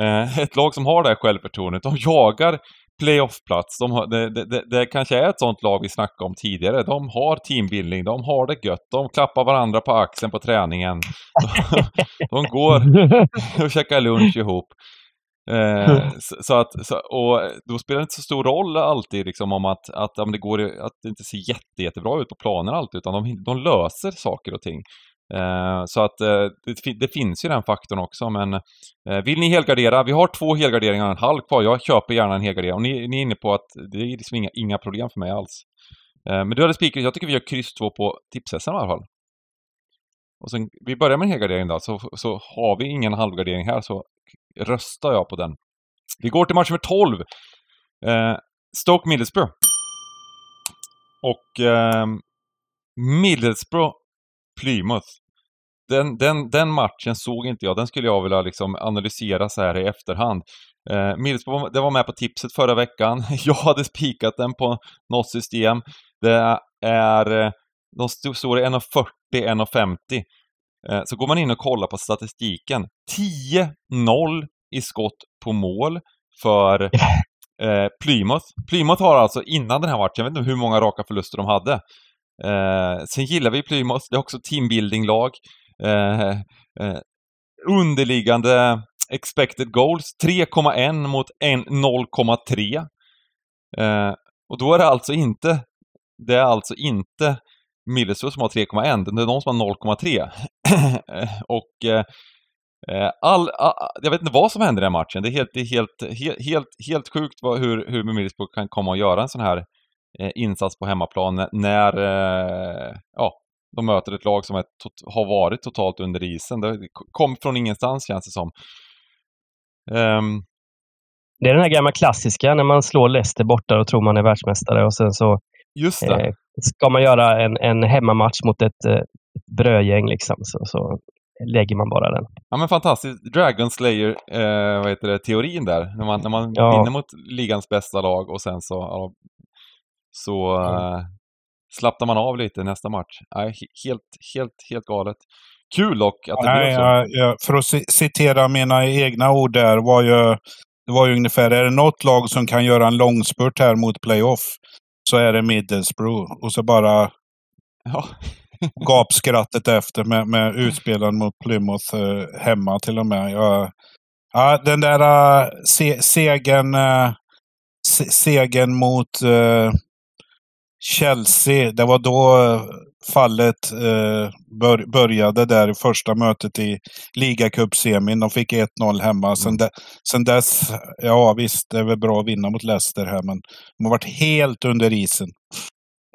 Eh, (laughs) ett lag som har det här självförtroendet, de jagar playoffplats. De har, det, det, det, kanske är ett sånt lag vi snackade om tidigare. De har teambuilding, de har det gött, de klappar varandra på axeln på träningen. (laughs) De går (laughs) och käkar lunch ihop. Eh, (laughs) så, så att, så, och då spelar det inte så stor roll alltid liksom om att, att, om det går, att det inte ser jätte, jättebra ut på planen alltid, utan de, de löser saker och ting. Eh, så att eh, det, det finns ju den faktorn också, men eh, vill ni helgardera? Vi har två helgarderingar och en halv kvar. Jag köper gärna en helgardering. Och ni, ni är inne på att det är liksom inga, inga problem för mig alls. Eh, men du hade spikat, jag tycker vi gör kryss två på tipshästen i alla fall. Och sen, vi börjar med en helgardering då, så, så har vi ingen halvgardering här så röstar jag på den. Vi går till match nummer 12. Eh, Stoke Middlesbrough. Och eh, Middlesbrough Plymouth. Den, den, den matchen såg inte jag. Den skulle jag vilja liksom analysera så här i efterhand. Eh, Middlesbrough det var med på tipset förra veckan. (laughs) Jag hade spikat den på något system. Det är... eh, De står i 1,40, 1,50. Eh, Så går man in och kollar på statistiken. 10-0 i skott på mål för (laughs) eh, Plymouth. Plymouth har alltså innan den här matchen, jag vet inte hur många raka förluster de hade. Eh, sen gillar vi Plymouth, det är också teambuilding-lag. Eh, eh, underliggande expected goals 3,1 mot 0,3. Eh, och då är det alltså inte, det är alltså inte Middlesbrough som har 3,1, det är de som har 0,3. Eh, och eh, eh all, jag vet inte vad som händer i den här matchen. Det är helt, det är helt, helt, helt, helt sjukt vad, hur, hur Middlesbrough kan komma och göra en sån här eh, insats på hemmaplan när- eh, ja, de möter ett lag som är har varit totalt under isen. Det kom från ingenstans känns det som. Ehm, Det är den här gamla klassiska när man slår Leicester borta och tror man är världsmästare och sen så just eh, ska man göra en, en hemmamatch mot ett, eh, ett brödgäng liksom. Så, så lägger man bara den. Ja men fantastiskt. Dragon Slayer, eh, vad heter det, teorin där. När man, när man Ja. vinner mot ligans bästa lag och sen så, ja, så eh, slappnar man av lite nästa match. Nej, he- helt, helt, helt galet. Kul dock att det Nej, blev så. jag, jag, för att ci- citera mina egna ord där var ju, det var ju ungefär, är det något lag som kan göra en långspurt här mot playoff så är det Middlesbrough. Och så bara Ja. (laughs) gapskrattet efter med, med utspelen mot Plymouth eh, hemma till och med. Jag, ja, den där uh, se, segern, uh, se, segern mot Chelsea, det var då eh, fallet eh, bör, började där i första mötet i ligacupsemin. De fick 1-0 hemma. Sen, de, sen dess, ja visst, det är väl bra att vinna mot Leicester här, men de har varit helt under isen.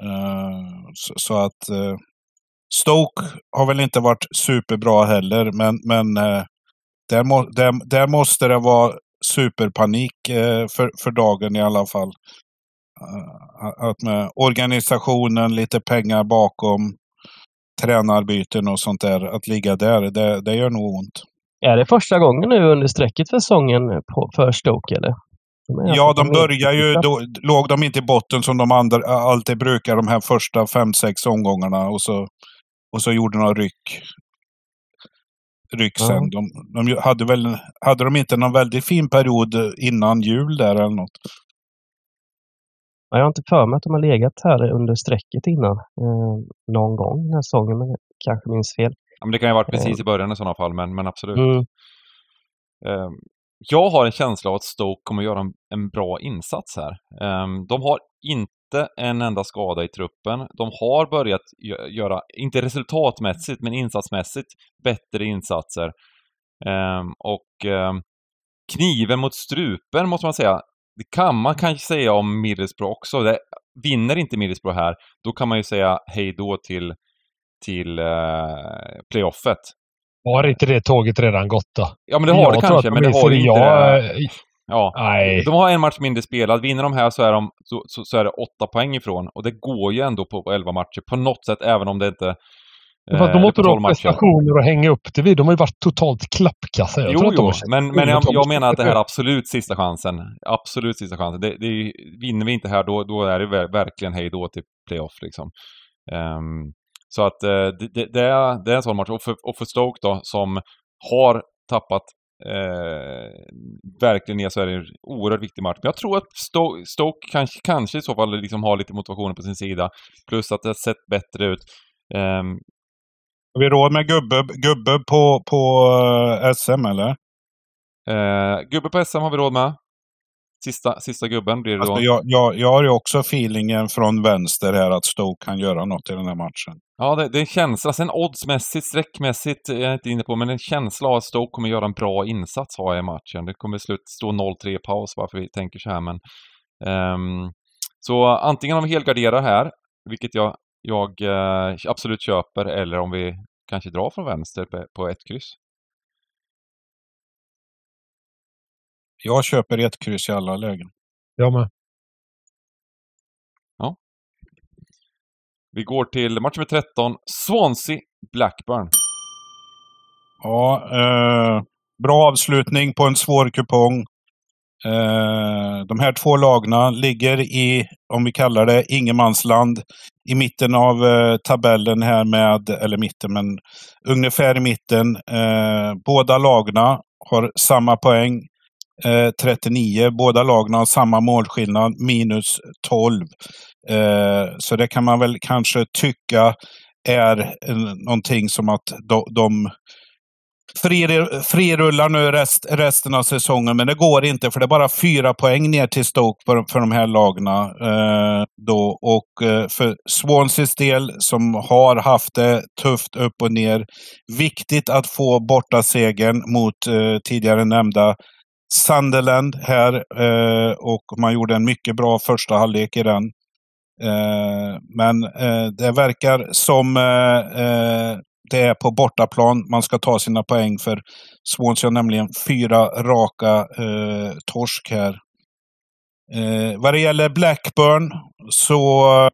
Uh, så, så, att uh, Stoke har väl inte varit superbra heller, men, men uh, där, må, där, där måste det vara superpanik för, för dagen i alla fall. Att med organisationen, lite pengar bakom, tränarbyten och sånt där, att ligga där, det, det gör nog ont. Är det första gången nu under strecket för säsongen för Stoke eller? De ja, de börjar ju, då, låg de inte i botten som de andra alltid brukar de här första fem, sex omgångarna och så, och så gjorde några ryck. Ryck sen. Ja. De, de, hade, väl, hade de inte någon väldigt fin period innan jul där eller något? Jag har inte för mig att de har legat här under strecket innan. Eh, någon gång den här säsongen, men kanske minns fel. Ja, men det kan ju ha varit precis i början i sådana fall, men, men absolut. Mm. Eh, jag har en känsla av att Stoke kommer göra en, en bra insats här. Eh, de har inte en enda skada i truppen. De har börjat göra, inte resultatmässigt, men insatsmässigt, bättre insatser. Ehm, och ehm, kniven mot strupen måste man säga det kan man kanske säga om Middlesbrough också. Det, vinner inte Middlesbrough här, då kan man ju säga hej då till, till uh, playoffet. Har inte det tåget redan gått då? Ja, men det har jag det kanske, men det har inte jag... det. Ja, Nej. de har en match mindre spelad. Vinner de här så är, de, så, så, så är det åtta poäng ifrån. Och det går ju ändå på, på elva matcher på något sätt, även om det inte för de har inte då prestationer att hänga upp det vid. De har ju varit totalt klappkassa. Jag jo, jo. men, men jag, jag, menar att det här är absolut sista chansen. Absolut sista chansen. Det, det, vinner vi inte här, då, då är det verkligen hej då till playoff. Liksom. Um, så att uh, det, det, är, det är en sån match. Och för, och för Stoke då, som har tappat eh, verkligen ner så är det en oerhört viktig match. Men jag tror att Stoke, Stoke kanske, kanske i så fall liksom har lite motivation på sin sida. Plus att det har sett bättre ut. Um, har vi råd med gubbe, gubbe på, på eh, SM eller? Uh, gubbe på SM har vi råd med. Sista, sista gubben blir det alltså, då. Jag, jag, jag har ju också feelingen från vänster här att Stoke kan göra något i den här matchen. Ja, det, det är en känsla. Sen oddsmässigt, sträckmässigt är jag inte inne på, men en känsla av att Stoke kommer göra en bra insats har jag i matchen. Det kommer slut stå 0-3 paus varför vi tänker så här, men... Um, så antingen om vi helgarderar här, vilket jag jag eh, absolut köper eller om vi kanske drar från vänster på ett kryss. Jag köper ett kryss i alla lägen. Jag med. Ja. Vi går till match nummer 13, Swansea Blackburn. Ja, eh, bra avslutning på en svår kupong. Eh, de här två lagna ligger i, om vi kallar det, ingenmansland i mitten av eh, tabellen här med, eller mitten, men ungefär i mitten. Eh, båda lagna har samma poäng, 39. Båda lagna har samma målskillnad, minus 12. så det kan man väl kanske tycka är någonting som att de, de frirullar nu rest, resten av säsongen, men det går inte för det är bara fyra poäng ner till Stoke för, för de här lagna. Eh, då. Och eh, för Swanseas del, som har haft det tufft upp och ner, viktigt att få borta segern mot eh, tidigare nämnda Sunderland här. Eh, och man gjorde en mycket bra första halvlek i den. Eh, men eh, det verkar som eh, eh, det är på bortaplan man ska ta sina poäng för Swansea har nämligen fyra raka eh, torsk här. Eh, vad det gäller Blackburn så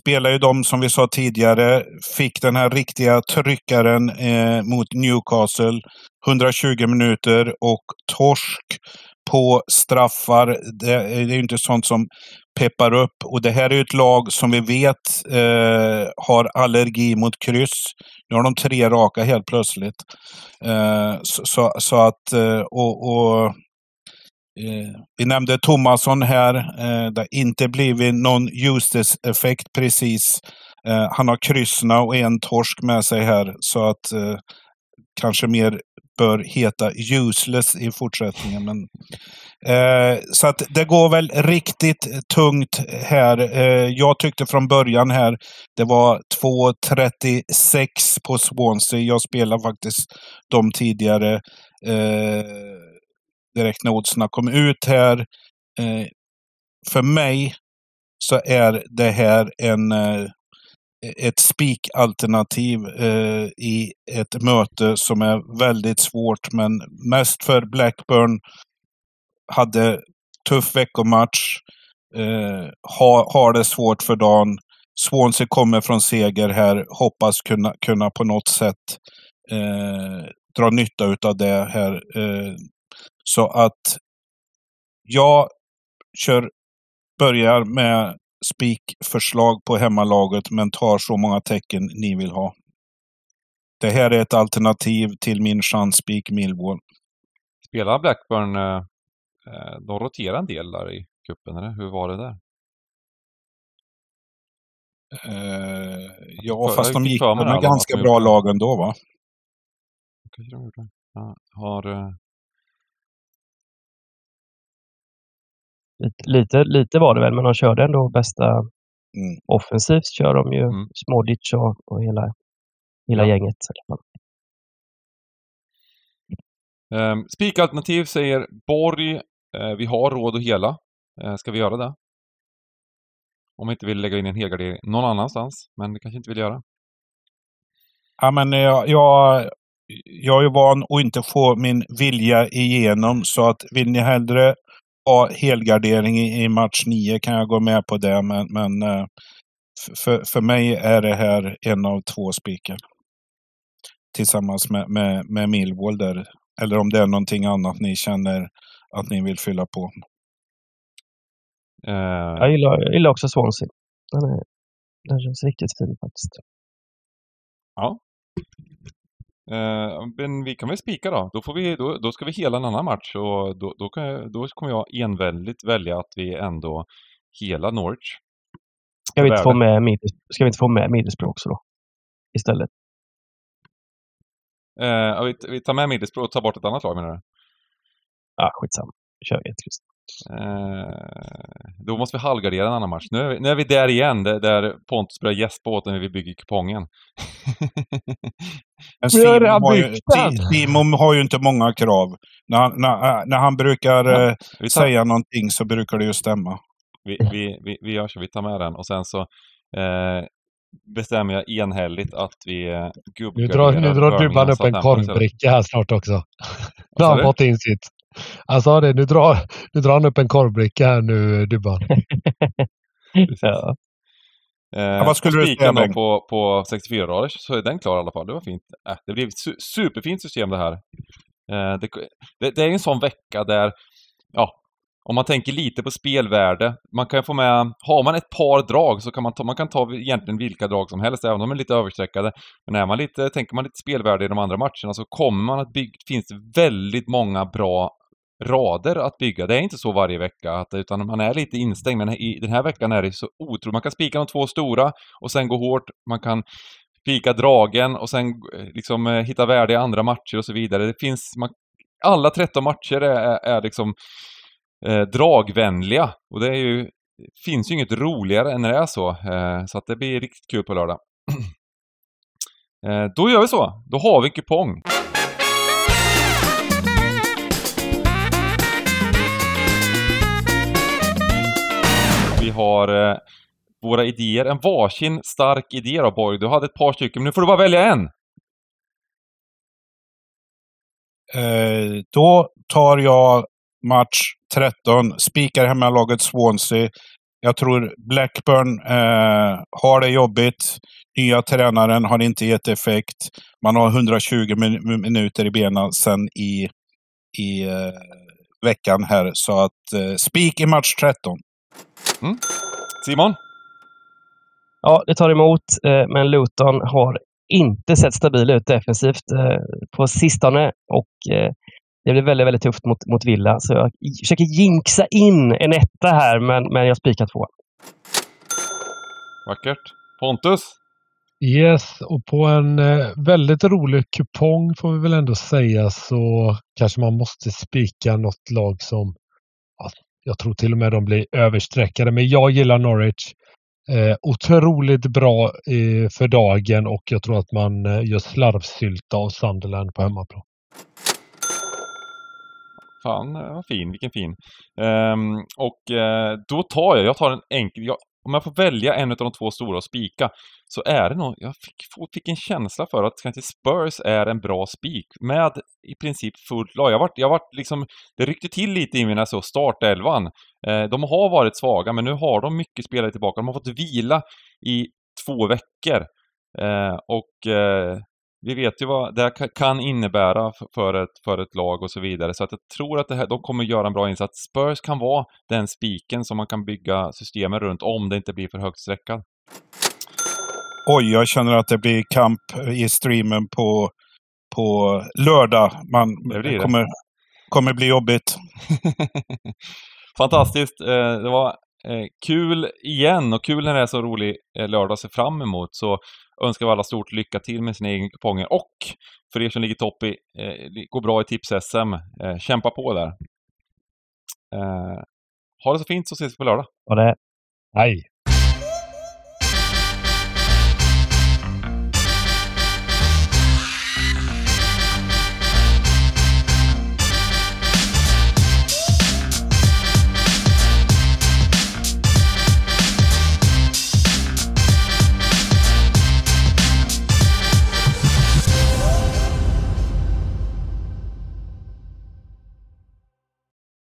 spelar ju de som vi sa tidigare, fick den här riktiga tryckaren eh, mot Newcastle. 120 minuter och torsk på straffar. Det är ju inte sånt som peppar upp. Och det här är ju ett lag som vi vet eh, har allergi mot kryss. Nu har de tre raka helt plötsligt. Eh, så, så, så, att, eh, och, och eh, vi nämnde Tomasson här. Eh, det har inte blivit någon Eustace-effekt precis. Eh, han har kryssna och en torsk med sig här. Så att eh, kanske mer bör heta useless i fortsättningen. Men Eh, så att det går väl riktigt tungt här. Eh, jag tyckte från början här, det var 2.36 på Swansea. Jag spelade faktiskt de tidigare eh, direkt när oddsen kom ut här. Eh, för mig så är det här en eh, ett spikalternativ eh, i ett möte som är väldigt svårt, men mest för Blackburn. Hade tuff veckomatch, eh, har, har det svårt för dagen. Swansea kommer från seger här, hoppas kunna, kunna på något sätt eh, dra nytta utav det här. Eh, så att jag kör, börjar med spikförslag på hemmalaget men tar så många tecken ni vill ha. Det här är ett alternativ till min chansspik Millwall. Spelar Blackburn, eh, eh, de roterar en del där i cupen, eller hur var det där? Eh, ja, För- fast de gick med ganska bra lag ändå va? Kanske de gjorde. Ja, har... Lite, lite, lite var det väl, men de körde ändå bästa Mm. offensivt. Kör de ju Mm. Smodic och, och hela, hela Ja. gänget. Um, Spikalternativ säger Borg, eh, vi har råd att hela. Eh, ska vi göra det? Om vi inte vill lägga in en helgardering någon annanstans, men det kanske inte vill göra. Ja, men jag, jag, jag är ju van att inte få min vilja igenom så att vill ni hellre ha helgardering i, i match 9 kan jag gå med på det. Men, men eh, för, för mig är det här en av två spikar. Tillsammans med, med, med Millwall där. Eller om det är någonting annat ni känner att ni vill fylla på. Eh, Jag, gillar, jag gillar också Swansea. Den, är, den känns riktigt fin faktiskt. Eh, men vi kan väl spika då. Då, får vi, då, då ska vi hela en annan match och då, då, jag, då kommer jag enväldigt välja att vi ändå hela Norwich. Ska vi inte få med, Middles, ska vi inte få med Middlesbrough också då? Istället. Eh, vi, vi tar med Middlesbrough och tar bort ett annat lag menar du? Ja, skitsamma. Vi kör ett kryss. Eh, då måste vi halvgardera en annan match. Nu är vi, nu är vi där igen, där, där Pontus börjar gäspa åt när vi bygger kupongen. Simon har, ju, Simon har ju inte många krav. När han, när, när han brukar Ja, eh, tar, säga någonting så brukar det ju stämma. vi, vi, vi, vi gör så, vi tar med den och sen så eh, bestämmer jag enhälligt att vi eh, Nu drar, nu drar Dubban upp en korvbricka här snart också. Nu har han fått in sitt. Han sa det, nu drar, nu drar han upp en korvbricka här nu Dubban. (laughs) Ja. Eh, vad skulle du säga, då på, på 64 raders så är den klar i alla fall. Det var fint. Äh, det blev ett su superfint system det här. Eh, det, det, det är en sån vecka där, ja, om man tänker lite på spelvärde, man kan få med, har man ett par drag så kan man ta, man kan ta egentligen vilka drag som helst, även om de är lite överstreckade. Men är man lite, tänker man lite spelvärde i de andra matcherna så kommer man att bygga, finns det väldigt många bra rader att bygga. Det är inte så varje vecka, att, utan man är lite instängd. Men i den här veckan är det så otroligt. Man kan spika de två stora och sen gå hårt. Man kan spika dragen och sen eh, liksom eh, hitta värde i andra matcher och så vidare. Det finns, man, alla 13 matcher är, är liksom eh, dragvänliga. Och det är ju, finns ju inget roligare än när det är så. Eh, så att det blir riktigt kul på lördag. (clears throat) eh, då gör vi så. Då har vi en kupong. Vi har eh, våra idéer, en varsin stark idé då Borg. Du hade ett par stycken, men nu får du bara välja en. Eh, då tar jag match 13, spikar hemmalaget Swansea. Jag tror Blackburn eh, har det jobbigt. Nya tränaren har inte gett effekt. Man har 120 min minuter i benen sen i, i eh, veckan här. Så att eh, spik i match 13. Simon? Ja, det tar emot, eh, men Luton har inte sett stabil ut defensivt eh, på sistone och eh, det blir väldigt, väldigt tufft mot, mot Villa. Så jag försöker jinxa in en etta här, men, men jag spikar två. Vackert. Pontus? Yes, och på en väldigt rolig kupong får vi väl ändå säga så kanske man måste spika något lag som jag tror till och med de blir överstreckade. Men jag gillar Norwich. Eh, otroligt bra eh, för dagen och jag tror att man eh, gör slarvsylta av Sunderland på hemmaplan. Fan, eh, vad fin. Vilken fin. Um, och uh, då tar jag, jag tar en enkel, jag, om jag får välja en av de två stora och spika så är det nog, jag fick, fick en känsla för att kanske Spurs är en bra spik med i princip fullt lag. Jag vart, jag vart liksom, det ryckte till lite i mina så startelvan. Eh, de har varit svaga men nu har de mycket spelare tillbaka. De har fått vila i två veckor. Eh, och eh, vi vet ju vad det kan innebära för ett, för ett lag och så vidare. Så att jag tror att det här, de kommer göra en bra insats. Spurs kan vara den spiken som man kan bygga systemen runt om det inte blir för högt sträckat. Oj, jag känner att det blir kamp i streamen på, på lördag. Man, Det det. kommer, kommer bli jobbigt. (laughs) Fantastiskt. Eh, Det var eh, kul igen och kul när det är så rolig eh, lördag att se fram emot. Så önskar vi alla stort lycka till med sina egna kuponger och för er som ligger topp i, eh, går bra i tips-SM, eh, kämpa på där. Eh, Ha det så fint så ses vi på lördag. Ha det Hej!